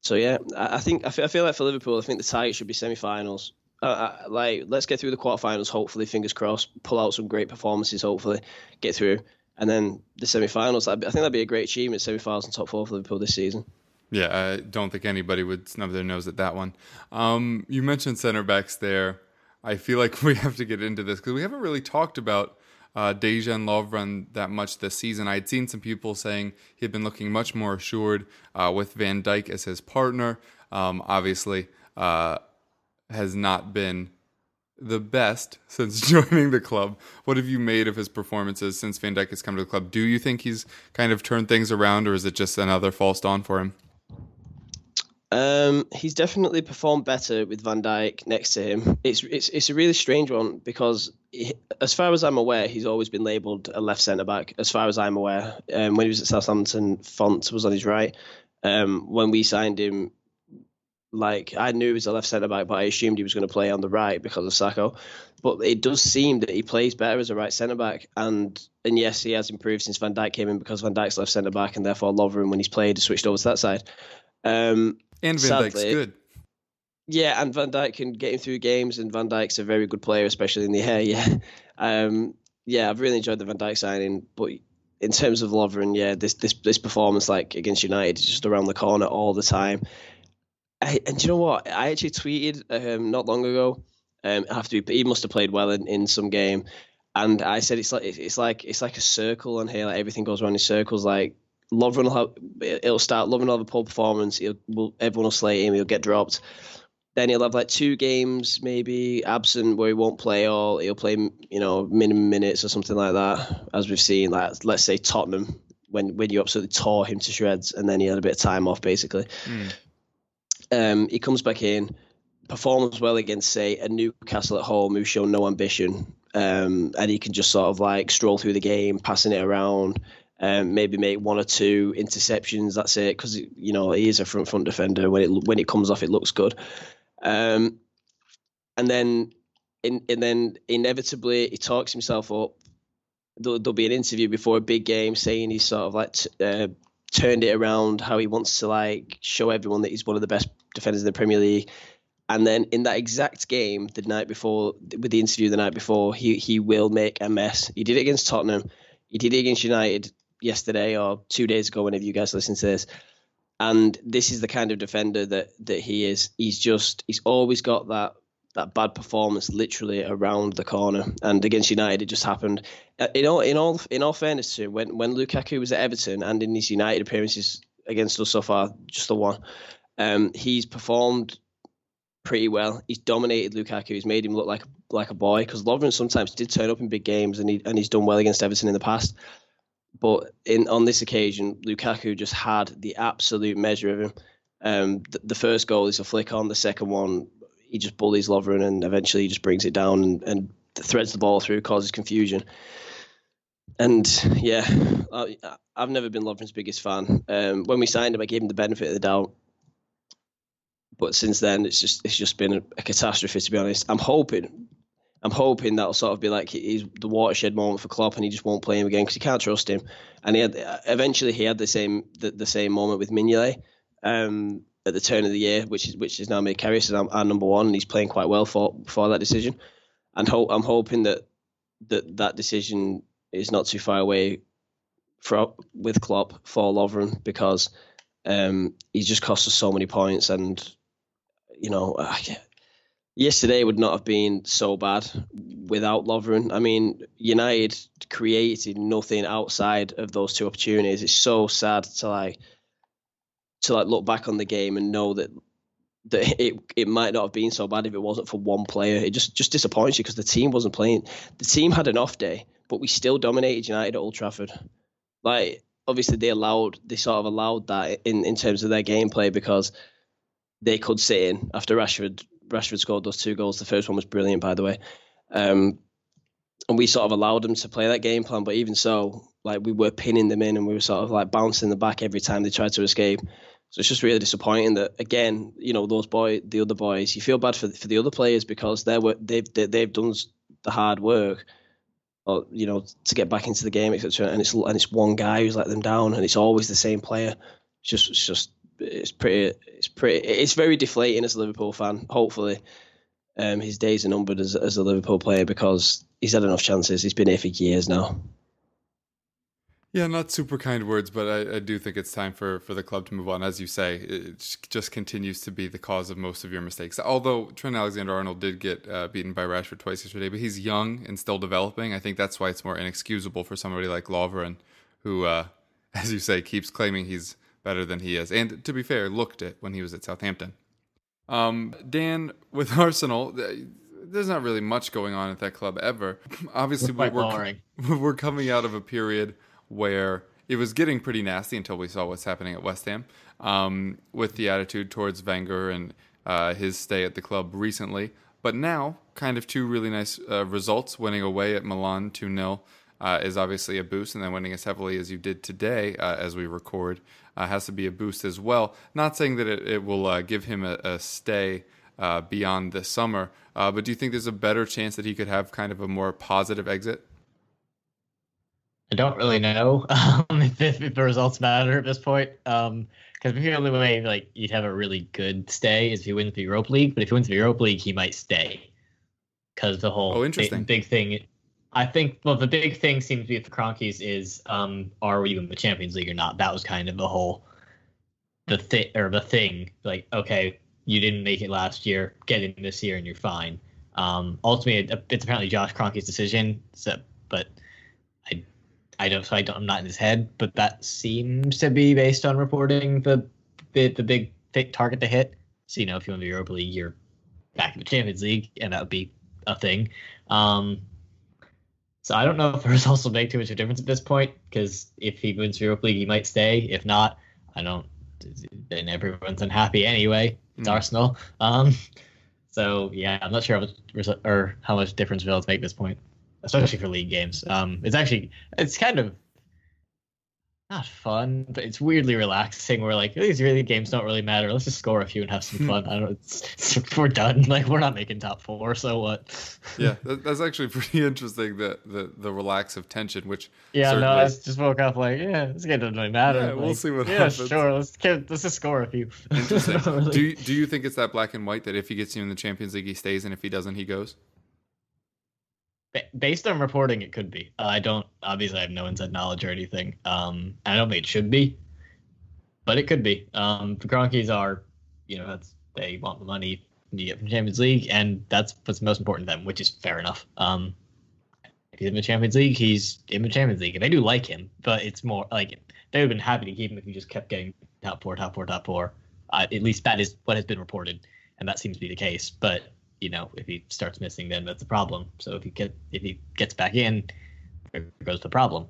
So yeah, I, I think I feel, I feel like for Liverpool, I think the target should be semi-finals. Uh, uh, like let's get through the quarterfinals. Hopefully, fingers crossed, pull out some great performances. Hopefully, get through, and then the semi-finals. I think that'd be a great achievement. Semi-finals and top four for Liverpool this season. Yeah, I don't think anybody would snub their nose at that one. Um, you mentioned center backs there. I feel like we have to get into this because we haven't really talked about uh, Dejan Lovren that much this season. I had seen some people saying he had been looking much more assured uh, with Van Dijk as his partner. Um, obviously, uh, has not been the best since joining the club. What have you made of his performances since Van Dijk has come to the club? Do you think he's kind of turned things around, or is it just another false dawn for him? Um, he's definitely performed better with Van Dijk next to him. It's it's it's a really strange one because, he, as far as I'm aware, he's always been labelled a left centre back. As far as I'm aware, um, when he was at Southampton, Fonte was on his right. Um, when we signed him, like I knew he was a left centre back, but I assumed he was going to play on the right because of Sakho. But it does seem that he plays better as a right centre back, and and yes, he has improved since Van Dijk came in because Van Dijk's left centre back, and therefore Lovren, when he's played, has switched over to that side. Um, And Van Dijk's Sadly- good. yeah, and Van Dijk can get him through games, and Van Dijk's a very good player, especially in the air. Yeah, um, yeah, I've really enjoyed the Van Dijk signing, but in terms of Lovren, yeah, this this this performance like against United is just around the corner all the time. I, and do you know what? I actually tweeted um, not long ago. Um, I have to be, he must have played well in, in some game, and I said it's like it's like it's like a circle on here. Like everything goes around in circles. Like Lovren will have it'll start. Lovren will have a poor performance. He'll, will, everyone will slate him. He'll get dropped. Then he'll have like two games maybe absent where he won't play all. He'll play you know minimum minutes or something like that, as we've seen. Like let's say Tottenham when when you absolutely tore him to shreds, and then he had a bit of time off basically. Mm. Um, he comes back in, performs well against say a Newcastle at home who show no ambition, um, and he can just sort of like stroll through the game, passing it around. Um, maybe make one or two interceptions. That's it, because you know he is a front front defender. When it when it comes off, it looks good. Um, and then, in, and then inevitably, he talks himself up. There'll, there'll, be an interview before a big game saying he's sort of like t- uh, turned it around, how he wants to like show everyone that he's one of the best defenders in the Premier League. And then in that exact game, the night before, with the interview the night before, he he will make a mess. He did it against Tottenham. He did it against United yesterday or two days ago. Whenever you guys listen to this, and this is the kind of defender that that he is. He's just he's always got that that bad performance literally around the corner. And against United, it just happened. Uh, in all in all in all fairness to when when Lukaku was at Everton and in his United appearances against us so far, just the one, um, he's performed pretty well. He's dominated Lukaku. He's made him look like like a boy because Lovren sometimes did turn up in big games and he and he's done well against Everton in the past. But in on this occasion, Lukaku just had the absolute measure of him. Um, the, the, first goal is a flick on. The second one, he just bullies Lovren and eventually he just brings it down and, and threads the ball through, causes confusion. And yeah, I, have never been Lovren's biggest fan. Um, when we signed him, I gave him the benefit of the doubt. But since then, it's just it's just been a, a catastrophe. To be honest, I'm hoping I'm hoping that'll sort of be like he's the watershed moment for Klopp, and he just won't play him again because he can't trust him. And he had eventually he had the same the, the same moment with Mignolet um, at the turn of the year, which is which is now made Karius as our, our, number one, and he's playing quite well for for that decision. And I'm hoping that that that decision is not too far away for with Klopp for Lovren because um, he's just cost us so many points, and you know. Uh, yesterday would not have been so bad without Lovren. I mean, United created nothing outside of those two opportunities. It's so sad to like to like look back on the game and know that that it it might not have been so bad if it wasn't for one player. It just just disappoints you because the team wasn't playing. The team had an off day, but we still dominated United at Old Trafford. Like obviously they allowed they sort of allowed that in in terms of their gameplay because they could sit in after Rashford Rashford scored those two goals. The first one was brilliant, by the way. Um, and we sort of allowed them to play that game plan, but even so, like we were pinning them in and we were sort of like bouncing the back every time they tried to escape. So it's just really disappointing that again, you know, those boy, the other boys, you feel bad for for the other players because they were they've they've done the hard work, or you know, to get back into the game, etc. And it's and it's one guy who's let them down, and it's always the same player. It's just it's just it's pretty it's pretty it's very deflating as a Liverpool fan. Hopefully, um, his days are numbered as as a Liverpool player because he's had enough chances. He's been here for years now. Yeah, not super kind words, but I, I, do think it's time for, for the club to move on. As you say, it just continues to be the cause of most of your mistakes. Although Trent Alexander Arnold did get uh, beaten by Rashford twice yesterday, but he's young and still developing. I think that's why it's more inexcusable for somebody like Lovren, who, uh, as you say, keeps claiming he's better than he is, and to be fair, looked it when he was at Southampton. Um, Dan, with Arsenal, there's not really much going on at that club ever. Obviously, we're, we're, we're coming out of a period where it was getting pretty nasty until we saw what's happening at West Ham um, with the attitude towards Wenger and uh, his stay at the club recently. But now, kind of two really nice uh, results winning away at Milan 2 0 uh, is obviously a boost, and then winning as heavily as you did today uh, as we record uh, has to be a boost as well. Not saying that it, it will uh, give him a, a stay uh, beyond this summer, uh, but do you think there's a better chance that he could have kind of a more positive exit? I don't really know um, if, if, the results matter at this point. Because Um, the only way like you'd have a really good stay is if he wins the Europa League. But if he wins the Europa League, he might stay. Because the whole oh, interesting. Big, big, thing I think well the big thing seems to be with the Kroenkes is um are we in the Champions League or not? That was kind of the whole the thing or the thing like okay you didn't make it last year get in this year and you're fine. Um, ultimately it's apparently Josh Kroenke's decision. So but I I don't, so I don't, I'm not in his head, but that seems to be based on reporting the the, the big thick target to hit. So you know, if you win the Europa League, you're back in the Champions League, and that would be a thing. Um, so I don't know if the results will make too much of a difference at this point, because if he wins Europa League, he might stay. If not, I don't. Then everyone's unhappy anyway. It's Mm. Arsenal. Um, so yeah, I'm not sure how much or how much difference results make at this point, especially for league games. Um, it's actually it's kind of not fun, but it's weirdly relaxing. We're like these really games don't really matter. Let's just score a few and have some fun. Hmm. I don't. It's, it's, we're done. Like we're not making top four, so what? Yeah, that, that's actually pretty interesting. The the the relax of tension, which Yeah, no, I just woke up like, yeah, this game doesn't really matter. Yeah, we'll see what yeah, happens. sure. Let's let's just score a few. Interesting. Like- do you, do you think it's that black and white that if he gets you in the Champions League, he stays, and if he doesn't, he goes? Ba- based on reporting, it could be. Uh, I don't obviously I have no inside knowledge or anything. Um, I don't think it should be, but it could be. Um, the Kroenkes are, you know, that's they want the money you get from the Champions League, and that's what's most important to them, which is fair enough. Um, if he's in the Champions League, he's in the Champions League, and they do like him, but it's more like they would have been happy to keep him if he just kept getting top four, top four, top four. Uh, at least that is what has been reported, and that seems to be the case. But you know, if he starts missing, then that's a problem. So if he get if he gets back in, there goes the problem.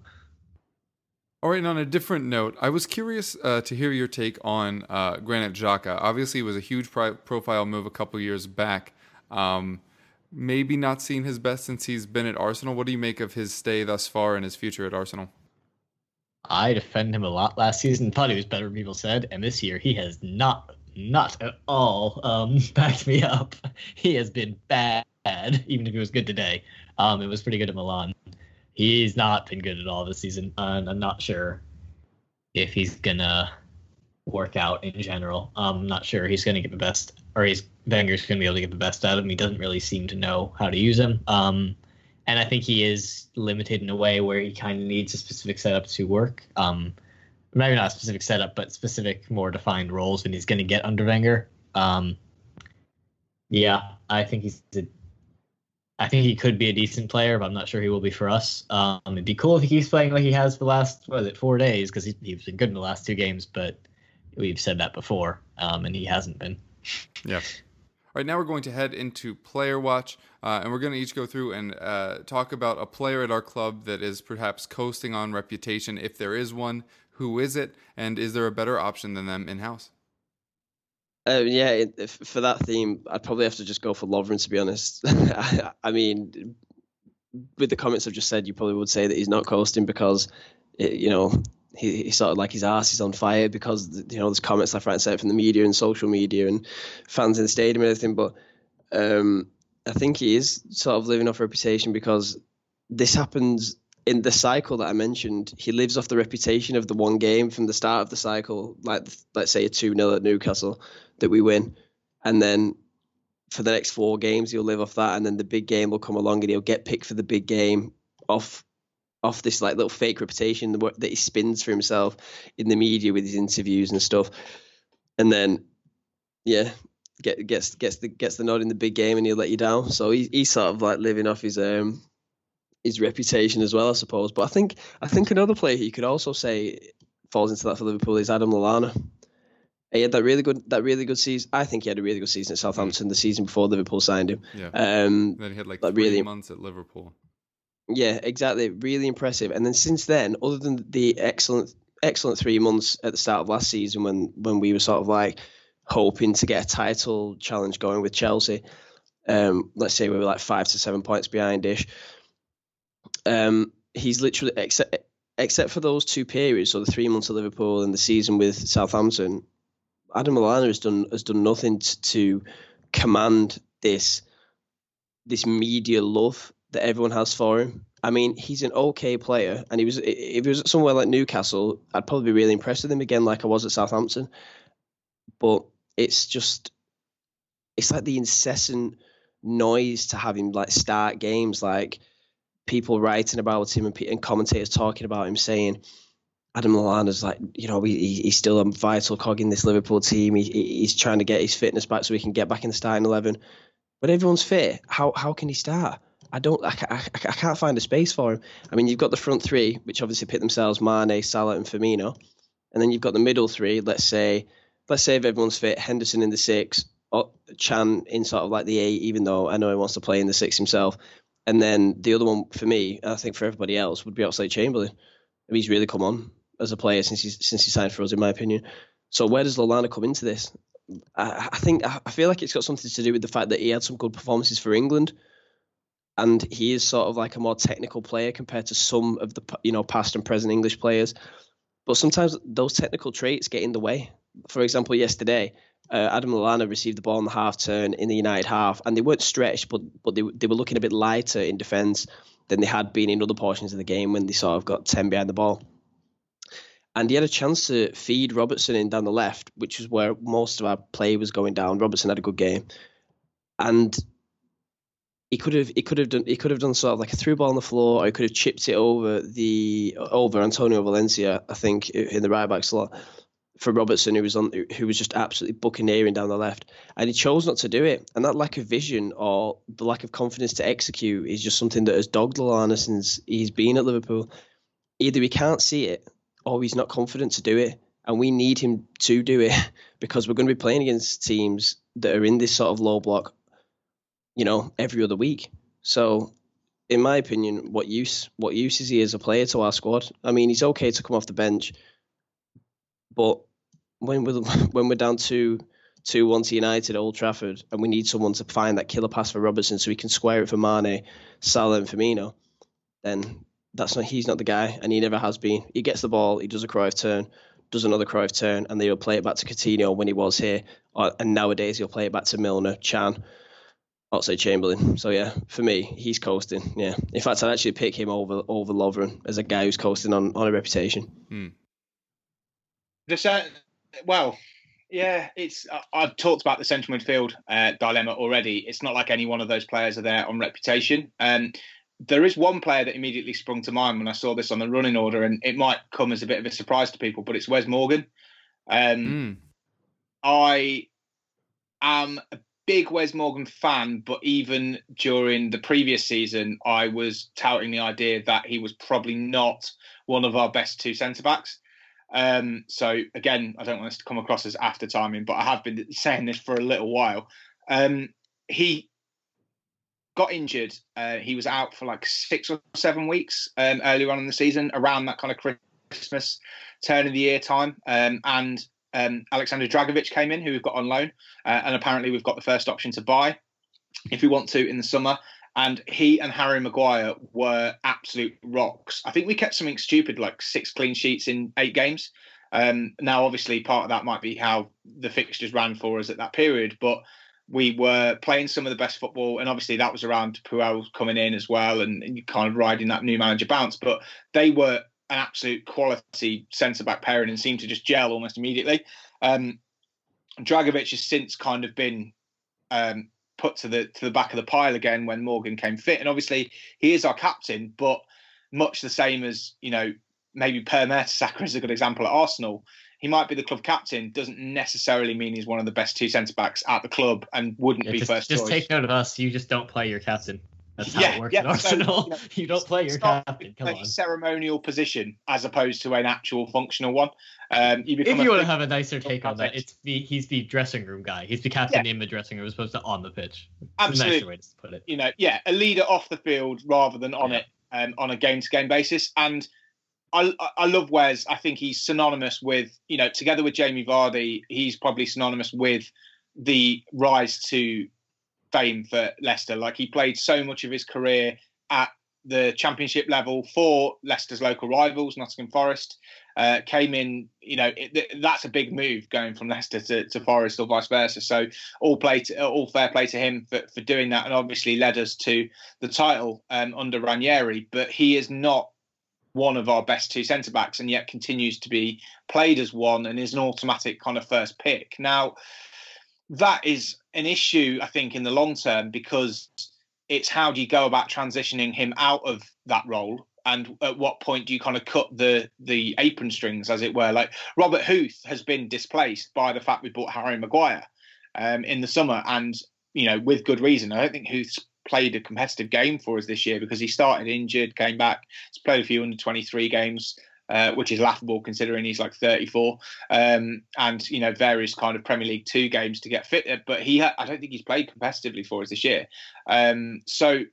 All right, and on a different note, I was curious uh, to hear your take on uh, Granit Xhaka. Obviously, it was a huge pri- profile move a couple years back. Um, maybe not seen his best since he's been at Arsenal. What do you make of his stay thus far and his future at Arsenal? I defended him a lot last season. Thought he was better than people said, and this year he has not, not at all um, backed me up. He has been bad, even if he was good today. Um, it was pretty good at Milan. He's not been good at all this season, and I'm not sure if he's gonna work out in general. Um, I'm not sure he's gonna get the best, or he's Wenger's gonna be able to get the best out of him. He doesn't really seem to know how to use him. Um, and I think he is limited in a way where he kind of needs a specific setup to work. Um, maybe not a specific setup, but specific, more defined roles, and he's going to get under Wenger. Um, yeah, I think he's. A, I think he could be a decent player, but I'm not sure he will be for us. Um, it'd be cool if he keeps playing like he has the last what is it four days because he, he's been good in the last two games, but we've said that before, um, and he hasn't been. Yeah. All right, now we're going to head into Player Watch, uh, and we're going to each go through and uh, talk about a player at our club that is perhaps coasting on reputation. If there is one, who is it, and is there a better option than them in house? Uh, yeah, for that theme, I'd probably have to just go for Lovren, to be honest. I, I mean, with the comments I've just said, you probably would say that he's not coasting because, it, you know, he, he's sort of like his ass is on fire because, you know, there's comments left, right, and centre from the media and social media and fans in the stadium and everything. But um, I think he is sort of living off reputation because this happens in the cycle that I mentioned. He lives off the reputation of the one game from the start of the cycle, like let's say a 2 0 at Newcastle that we win. And then for the next four games, he'll live off that. And then the big game will come along and he'll get picked for the big game off off this like little fake reputation that he spins for himself in the media with his interviews and stuff. And then, yeah, get, gets gets the gets the nod in the big game and he'll let you down. So he, he's sort of like living off his um his reputation as well, I suppose. But I think I think another player you could also say falls into that for Liverpool is Adam Lallana. He had that really good that really good season. I think he had a really good season at Southampton the season before Liverpool signed him. Yeah. Um, then he had like three really- months at Liverpool. yeah, exactly. Really impressive. And then since then, other than the excellent excellent three months at the start of last season when when we were sort of like hoping to get a title challenge going with Chelsea, um, let's say we were like five to seven points behind ish. Um, he's literally except except for those two periods, so the three months of Liverpool and the season with Southampton, Adam Lallana has done has done nothing to, to command this this media love that everyone has for him. I mean, he's an okay player, and he was if he was somewhere like Newcastle, I'd probably be really impressed with him again, like I was at Southampton. But it's just, it's like the incessant noise to have him like start games, like people writing about him and, and commentators talking about him, saying Adam Lallana's like, you know, he, he- he's still a vital cog in this Liverpool team. He, he- he's trying to get his fitness back so he can get back in the starting eleven. But everyone's fit. How how can he start? I don't, I, I, I can't find a space for him. I mean, you've got the front three, which obviously pit themselves: Mane, Salah, and Firmino, and then you've got the middle three. Let's say, let's say if everyone's fit, Henderson in the six, Can in sort of like the eight, even though I know he wants to play in the six himself. And then the other one for me, I think for everybody else, would be Oxlade Chamberlain. He's really come on as a player since he's since he signed for us, in my opinion. So where does Lallana come into this? I, I think I feel like it's got something to do with the fact that he had some good performances for England, and he is sort of like a more technical player compared to some of the you know past and present English players. But sometimes those technical traits get in the way. For example, yesterday, uh, Adam Lallana received the ball in the half turn in the United half, and they weren't stretched, but but they they were looking a bit lighter in defence than they had been in other portions of the game when they sort of got ten behind the ball. And he had a chance to feed Robertson in down the left, which is where most of our play was going down. Robertson had a good game, and he could have he could have done he could have done sort of like a through ball on the floor, or he could have chipped it over the over Antonio Valencia, I think, in the right back slot for Robertson, who was on who was just absolutely buccaneering down the left, and he chose not to do it. And that lack of vision or the lack of confidence to execute is just something that has dogged Lallana since he's been at Liverpool. Either he can't see it, or he's not confident to do it, and we need him to do it because we're going to be playing against teams that are in this sort of low block, you know, every other week. So. In my opinion, what use what use is he as a player to our squad? I mean, he's okay to come off the bench, but when we're when we're down to two one to United at Old Trafford, and we need someone to find that killer pass for Robertson so we can square it for Mane, Salah, and Firmino, then that's not he's not the guy, and he never has been. He gets the ball, he does a Cruyff turn, does another Cruyff turn, and then he'll play it back to Coutinho when he was here, or, and nowadays he'll play it back to Milner, Can. Oxlade Chamberlain. So yeah, for me, he's coasting. Yeah, in fact, I'd actually pick him over over Lovren as a guy who's coasting on, on a reputation. Hmm. The cent- well, yeah, it's. I- I've talked about the central midfield uh, dilemma already. It's not like any one of those players are there on reputation. Um, there is one player that immediately sprung to mind when I saw this on the running order, and it might come as a bit of a surprise to people, but it's Wes Morgan. Um, Hmm. I am a big Wes Morgan fan, but even during the previous season, I was touting the idea that he was probably not one of our best two centre backs. Um, so again, I don't want this to come across as after timing, but I have been saying this for a little while. Um, he got injured. Uh, he was out for like six or seven weeks um, earlier on in the season, around that kind of Christmas turn of the year time. Um, and um, Alexander Dragovic came in, who we've got on loan, uh, and apparently we've got the first option to buy if we want to in the summer. And he and Harry Maguire were absolute rocks. I think we kept something stupid like six clean sheets in eight games. Um, now, obviously, part of that might be how the fixtures ran for us at that period, but we were playing some of the best football, and obviously that was around Puel coming in as well, and, and kind of riding that new manager bounce. But they were an absolute quality centre back pairing and seemed to just gel almost immediately. Um, Dragovic has since kind of been um, put to the to the back of the pile again when Morgan came fit, and obviously he is our captain, but much the same as you know maybe Per Mertesacker is a good example at Arsenal. He might be the club captain, doesn't necessarily mean he's one of the best two centre backs at the club, and wouldn't Yeah, be just, first just choice. take note of us. You just don't play your captain. That's how Yeah, it works yeah, at so, Arsenal. you know, you don't play your captain. Come a on. ceremonial position as opposed to an actual functional one. Um, you If you want to have a nicer take on that, it's the he's the dressing room guy. He's the captain in the dressing room as opposed to on the pitch. It's Absolutely. nicer way to put it. you know, yeah, a leader off the field rather than on Yeah. it um, on a game to game basis. And I, I- I love Wes. I think he's synonymous with, you know, together with Jamie Vardy, he's probably synonymous with the rise to fame for Leicester. Like he played so much of his career at the championship level for Leicester's local rivals, Nottingham Forest. Uh, came in, you know, it, that's a big move going from Leicester to, to Forest or vice versa. So all play, to, all fair play to him for, for doing that, and obviously led us to the title um, under Ranieri. But he is not one of our best two centre backs, and yet continues to be played as one and is an automatic kind of first pick. Now, that is an issue, I think, in the long term because it's how do you go about transitioning him out of that role? And at what point do you kind of cut the the apron strings as it were? Like robert huth has been displaced by the fact we bought harry maguire um, in the summer. And you know with good reason. I don't think huth's played a competitive game for us this year because he started injured, came back, he's played a few under 23 games. Uh, which is laughable considering he's like 34, um, and you know various kind of Premier League two games to get fit. But he, ha- I don't think he's played competitively for us this year. Um, so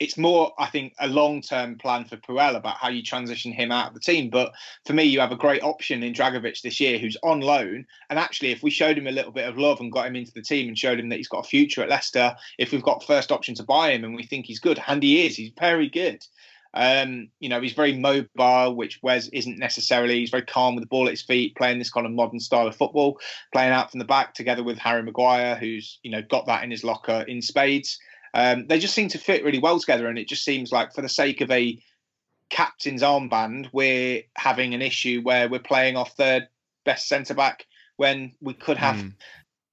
it's more, I think, a long term plan for Puel about how you transition him out of the team. But for me, you have a great option in Dragovic this year who's on loan. And actually, if we showed him a little bit of love and got him into the team and showed him that he's got a future at Leicester, if we've got first option to buy him and we think he's good, and he is, he's very good. Um, you know, he's very mobile, which Wes isn't necessarily. He's very calm with the ball at his feet, playing this kind of modern style of football, playing out from the back together with Harry Maguire, who's, you know, got that in his locker in spades. Um, they just seem to fit really well together, and it just seems like for the sake of a captain's armband, we're having an issue where we're playing off third best centre back when we could have mm.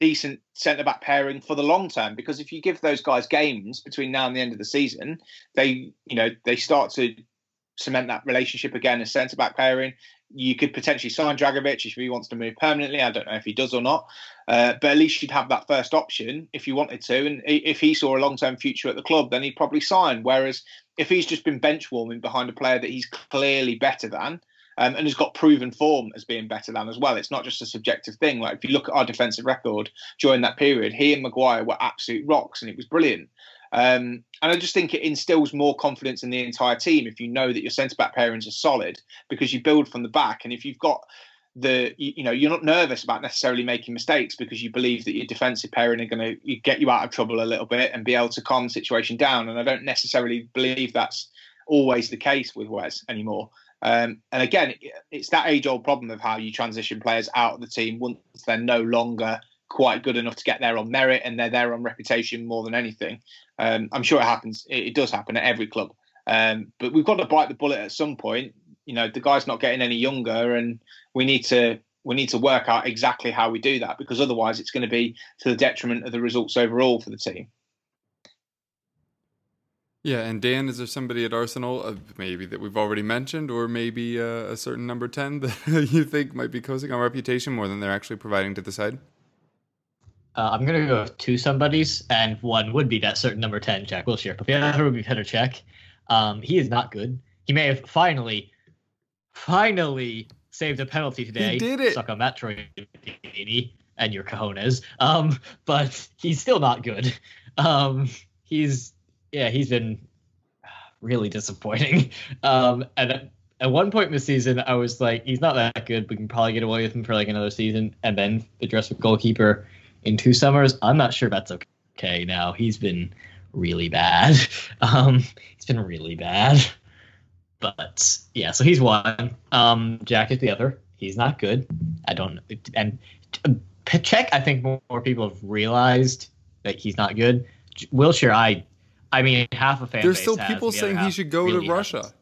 Decent centre back pairing for the long term. Because if you give those guys games between now and the end of the season, they you know they start to cement that relationship again as centre back pairing you could potentially sign Dragovic if he wants to move permanently. I don't know if he does or not, uh, but at least you'd have that first option if you wanted to. And if he saw a long term future at the club, then he'd probably sign. Whereas if he's just been bench warming behind a player that he's clearly better than. Um, and has got proven form as being better than as well. It's not just a subjective thing. Like if you look at our defensive record during that period, he and Maguire were absolute rocks, and it was brilliant. Um, and I just think it instills more confidence in the entire team if you know that your centre back pairings are solid because you build from the back. And if you've got the you, you, know you're not nervous about necessarily making mistakes because you believe that your defensive pairing are going to get you out of trouble a little bit and be able to calm the situation down. And I don't necessarily believe that's always the case with Wes anymore. Um, and again, it's that age-old problem of how you transition players out of the team once they're no longer quite good enough to get there on merit and they're there on reputation more than anything. Um, I'm sure it happens. It, it, does happen at every club. Um, but we've got to bite the bullet at some point. You know, the guy's not getting any younger, and we need to we need to work out exactly how we do that because otherwise it's going to be to the detriment of the results overall for the team. Yeah, and Dan, is there somebody at Arsenal, uh, maybe that we've already mentioned, or maybe uh, a certain number 10 that you think might be coasting on reputation more than they're actually providing to the side? Uh, I'm gonna go with two somebodies, and one would be that certain number ten, Jack Wilshere. But the other would be Petr Cech. Um, he is not good. He may have finally, finally saved a penalty today. He did it. Suck on that, Troy and your cojones. Um, but he's still not good. Um, he's yeah, he's been really disappointing. Um, and at, one point in the season, I was like, he's not that good. We can probably get away with him for like another season, and then address with goalkeeper in two summers. I'm not sure that's okay now. He's been really bad. Um, he's been really bad. But yeah, so he's one. Um, Jack is the other. He's not good. I don't. And Cech, I think more, people have realized that he's not good. Wilshere, I, I mean, half a fan. There's still people saying he should go really to Russia.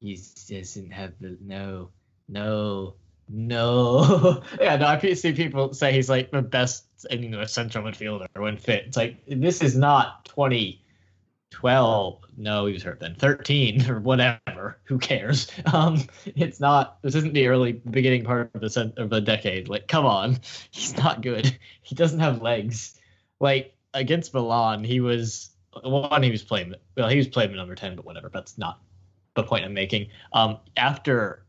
He doesn't have the no, no. No. yeah, no, I see people say he's like the best you know, central midfielder when fit. It's like this is not 2012. No, he was hurt then. 13 or whatever. Who cares? Um, it's not. This isn't the early beginning part of the cent- of the decade. Like, come on, he's not good. He doesn't have legs. Like against Milan, he was one. He was playing. Well, he was playing number 10, but whatever. That's not the point I'm making. Um, after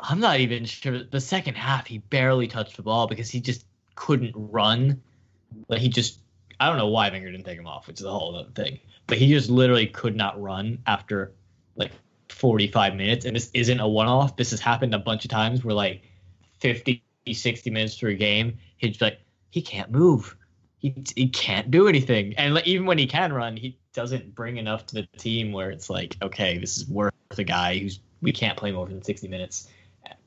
I'm not even sure. The second half, he barely touched the ball because he just couldn't run. Like he just, I don't know why Wenger didn't take him off, which is a whole other thing. But he just literally could not run after like 45 minutes. And this isn't a one-off. This has happened a bunch of times where like 50, 60 minutes through a game, he's like, he can't move. He, he can't do anything. And even when he can run, he doesn't bring enough to the team where it's like, okay, this is worth a guy who's we can't play more than 60 minutes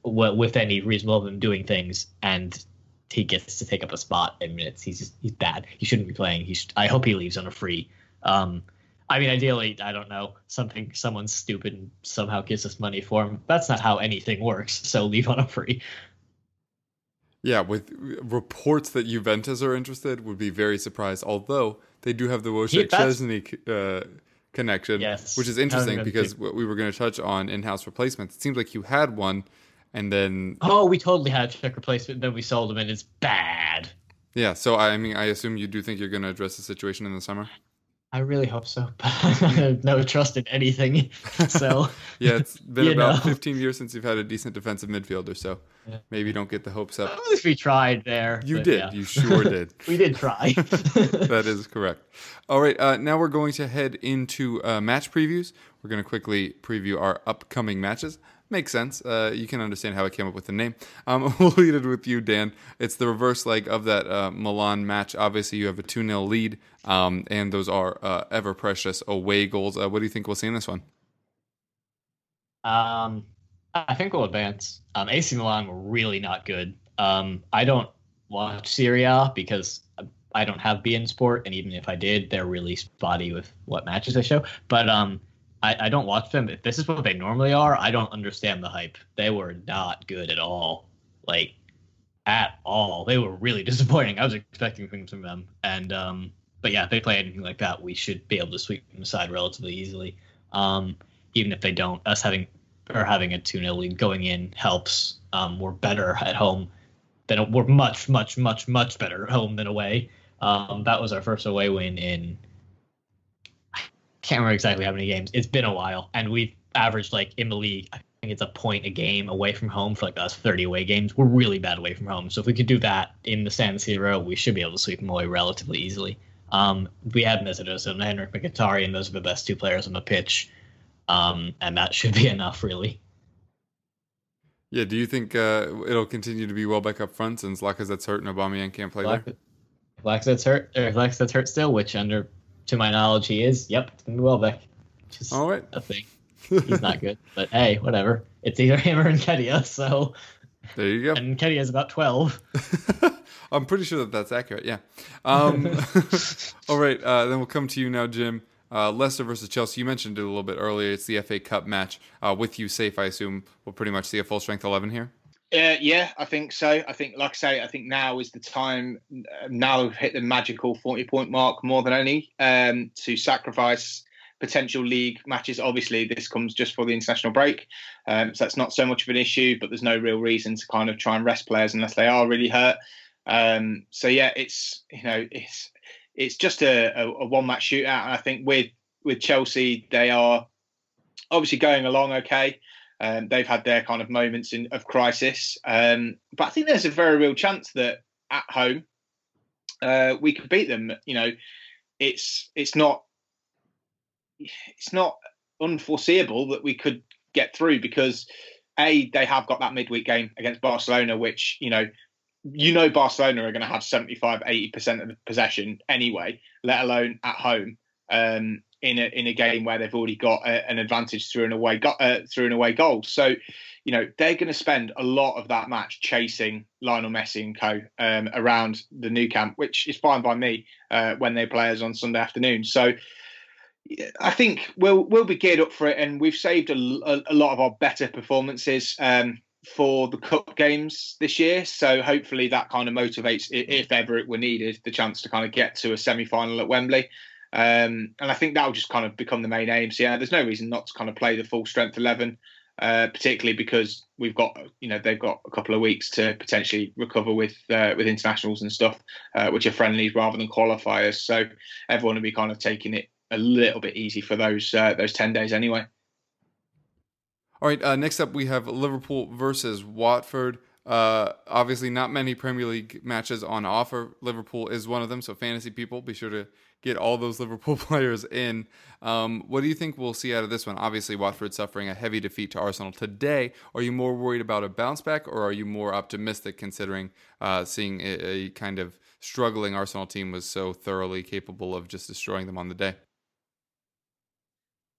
with any reasonable of him doing things, and he gets to take up a spot in minutes. He's just, he's bad. He shouldn't be playing. He should, I hope he leaves on a free. Um, I mean, ideally, I don't know something. Someone's stupid and somehow gives us money for him. That's not how anything works. So leave on a free. Yeah, with reports that Juventus are interested, would be very surprised. Although they do have the Wojciech Szczesny uh, connection, yes. which is interesting because what we were going to touch on in-house replacements. It seems like you had one and then oh, we totally had a Cech replacement. Then we sold him, and it's bad. Yeah, so I mean, I assume you do think you're going to address the situation in the summer. I really hope so, but no trust in anything. So Yeah, it's been about know. 15 years since you've had a decent defensive midfielder, so Yeah. maybe you don't get the hopes up. at least we tried there. You did. yeah. You sure did. we did try. that is correct. All right, uh, now we're going to head into uh, match previews. We're going to quickly preview our upcoming matches. Makes sense. Uh, you can understand how I came up with the name. Um, we'll lead it with you, Dan. It's the reverse leg of that uh, Milan match. Obviously, you have a 2 0 lead, um, and those are uh, ever precious away goals. Uh, what do you think we'll see in this one? Um, I think we'll advance. Um, AC Milan really not good. Um, I don't watch Serie A because I don't have beIN Sport, and even if I did, they're really spotty with what matches they show. But um, I, I don't watch them. If this is what they normally are, I don't understand the hype. They were not good at all, like at all. They were really disappointing. I was expecting things from them, and um, but yeah, if they play anything like that, we should be able to sweep them aside relatively easily. Um, even if they don't, us having or having a 2 0 lead going in helps. Um, we're better at home than we're much, much, much, much better at home than away. Um, that was our first away win in can't remember exactly how many games. It's been a while, and we've averaged like in the league. I think it's a point a game away from home for like us 30 away games. We're really bad away from home. So if we could do that in the San Siro, we should be able to sweep them away relatively easily. Um, we had Mesut and Henrikh Mkhitaryan. Those are the best two players on the pitch um, and that should be enough, really. Yeah, do you think uh, it'll continue to be Welbeck up front since Lacazette's hurt and Aubameyang can't play there? If Lacazette's hurt, or Lacazette's hurt still, which under to my knowledge he is. Yep, it's gonna be Welbeck. Which is All right. a thing. He's not good, but hey, whatever. It's either him or Nketiah. So, There you go. and Nketiah is about twelve. I'm pretty sure that that's accurate. Yeah. Um, all right. Uh, then we'll come to you now, Jim. Uh, Leicester versus Chelsea. You mentioned it a little bit earlier. It's the FA Cup match. Uh, with you safe, I assume we'll pretty much see a full strength 11 here. Uh, yeah, I think so. I think, like I say, I think now is the time. uh, Now we've hit the magical forty-point mark more than any um, to sacrifice potential league matches. Obviously, this comes just for the international break, um, so that's not so much of an issue. But there's no real reason to kind of try and rest players unless they are really hurt. Um, so yeah, it's you know it's it's just a, a, a one-match shootout, and I think with with Chelsea, they are obviously going along okay. Um, they've had their kind of moments in, of crisis, um, but I think there's a very real chance that at home uh, we could beat them. You know, it's it's not it's not unforeseeable that we could get through because a they have got that midweek game against Barcelona, which you know you know Barcelona are going to have 75 80% of the possession anyway, let alone at home. Um, in a in a game where they've already got a, an advantage through an away uh, through an away goal. So, you know, they're going to spend a lot of that match chasing Lionel Messi and co um, around the Nou Camp, which is fine by me uh, when they play us on Sunday afternoon. So, I think we'll we'll be geared up for it, and we've saved a, a, a lot of our better performances. Um, for the cup games this year, so hopefully that kind of motivates, if ever it were needed, the chance to kind of get to a semi-final at Wembley. Um, and I think that will just kind of become the main aim. So yeah, there's no reason not to kind of play the full strength eleven, uh, particularly because we've got you know they've got a couple of weeks to potentially recover with uh, with internationals and stuff, uh, which are friendlies rather than qualifiers. So everyone will be kind of taking it a little bit easy for those uh, those ten days anyway. All right. Uh, next up, we have Liverpool versus Watford. Uh, obviously, not many Premier League matches on offer. Liverpool is one of them. So, fantasy people, be sure to get all those Liverpool players in. Um, what do you think we'll see out of this one? Obviously, Watford suffering a heavy defeat to Arsenal today. Are you more worried about a bounce back, or are you more optimistic considering uh, seeing a, a kind of struggling Arsenal team was so thoroughly capable of just destroying them on the day?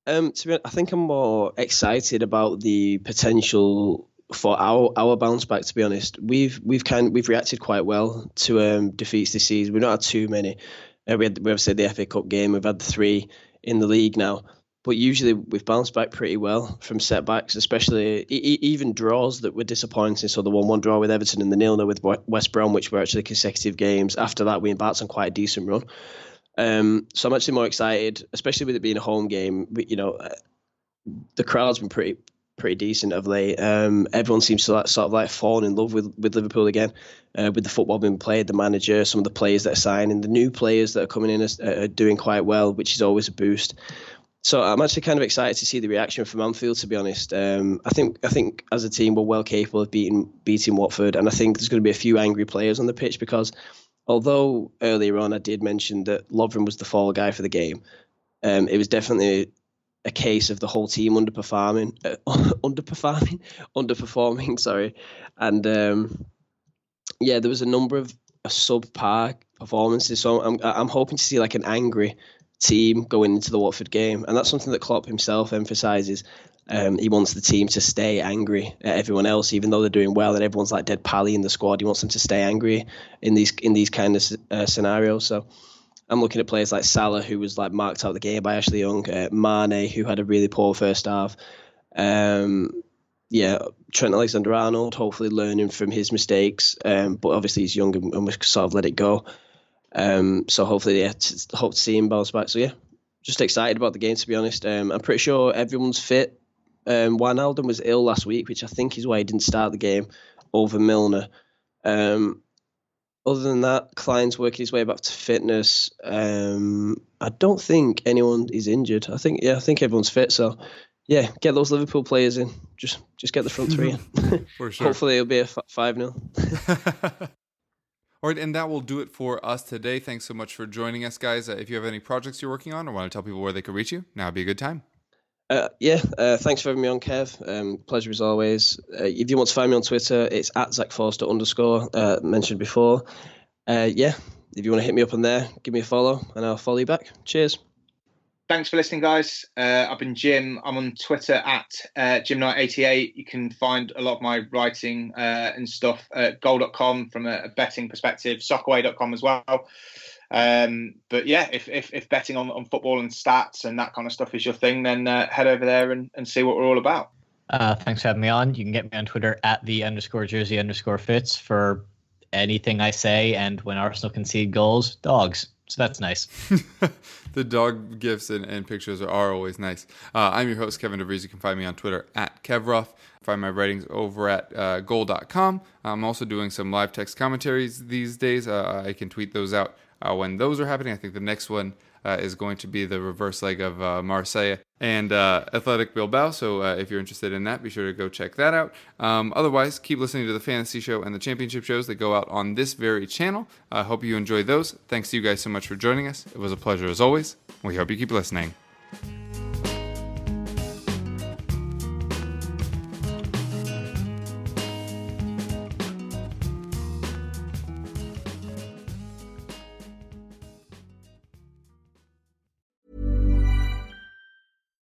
Um, to be, I think I'm more excited about the potential for our our bounce back. To be honest, we've we've kind we've reacted quite well to um, defeats this season. We've not had too many. Uh, we had we obviously the FA Cup game. We've had the three in the league now, but usually we've bounced back pretty well from setbacks, especially e- even draws that were disappointing. So the one-one draw with Everton and the nil-nil with West Brom, which were actually consecutive games. After that, we embarked on quite a decent run. Um, so I'm actually more excited, especially with it being a home game. We- You know, uh, the crowd's been pretty pretty decent of late. Um, everyone seems to like, sort of like fall in love with, with Liverpool again, uh, with the football being played, the manager, some of the players that are signing, the new players that are coming in are, are doing quite well, which is always a boost. So I'm actually kind of excited to see the reaction from Anfield. To be honest, um, I think I think as a team we're well capable of beating beating Watford, and I think there's going to be a few angry players on the pitch because although earlier on I did mention that Lovren was the fall guy for the game, um, it was definitely a case of the whole team underperforming, uh, underperforming, underperforming. Sorry, and um, yeah, there was a number of uh, subpar performances. So I'm I'm hoping to see like an angry team going into the Watford game, and that's something that Klopp himself emphasises. Um, he wants the team to stay angry at everyone else, even though they're doing well and everyone's like dead pally in the squad. He wants them to stay angry in these in these kind of uh, scenarios. So I'm looking at players like Salah, who was like marked out of the game by Ashley Young, uh, Mane, who had a really poor first half. Um, yeah, Trent Alexander Arnold, hopefully learning from his mistakes, um, but obviously he's young and, and we sort of let it go. Um, so hopefully, yeah, to, hope to see him bounce back. So yeah, just excited about the game to be honest. Um, I'm pretty sure everyone's fit. Um, Wijnaldum was ill last week, which I think is why he didn't start the game over Milner. Um, other than that, Klein's working his way back to fitness. Um, I don't think anyone is injured. I think yeah, I think everyone's fit. So yeah, get those Liverpool players in. Just just get the front three in. For sure. Hopefully it'll be a five 0 All right, and that will do it for us today. Thanks so much for joining us, guys. Uh, if you have any projects you're working on or want to tell people where they could reach you, now would be a good time. Uh, yeah, uh, thanks for having me on, Kev. Um, pleasure as always. Uh, if you want to find me on Twitter, it's at Zach Forster underscore, uh, mentioned before. Uh, yeah, if you want to hit me up on there, give me a follow and I'll follow you back. Cheers. Thanks for listening, guys. Uh, I've been Jim. I'm on Twitter at uh, JimKnight88. You can find a lot of my writing uh, and stuff at goal.com from a, a betting perspective, soccerway.com as well. Um, but yeah, if, if, if betting on, on football and stats and that kind of stuff is your thing, then uh, head over there and, and see what we're all about. Uh, thanks for having me on. You can get me on Twitter at the underscore jersey underscore fits for anything I say. And when Arsenal concede goals, dogs. So that's nice. the dog gifts and, and pictures are, are, always nice. Uh, I'm your host, Kevin DeVries. You can find me on Twitter at Kevroff. Find my writings over at uh, goal.com. I'm also doing some live text commentaries these days. Uh, I can tweet those out uh, when those are happening. I think the next one uh, is going to be the reverse leg of uh, Marseille and uh, Athletic Bilbao. So uh, if you're interested in that, be sure to go check that out. Um, otherwise, keep listening to the fantasy show and the championship shows that go out on this very channel. I hope you enjoy those. Thanks to you guys so much for joining us. It was a pleasure as always. We hope you keep listening.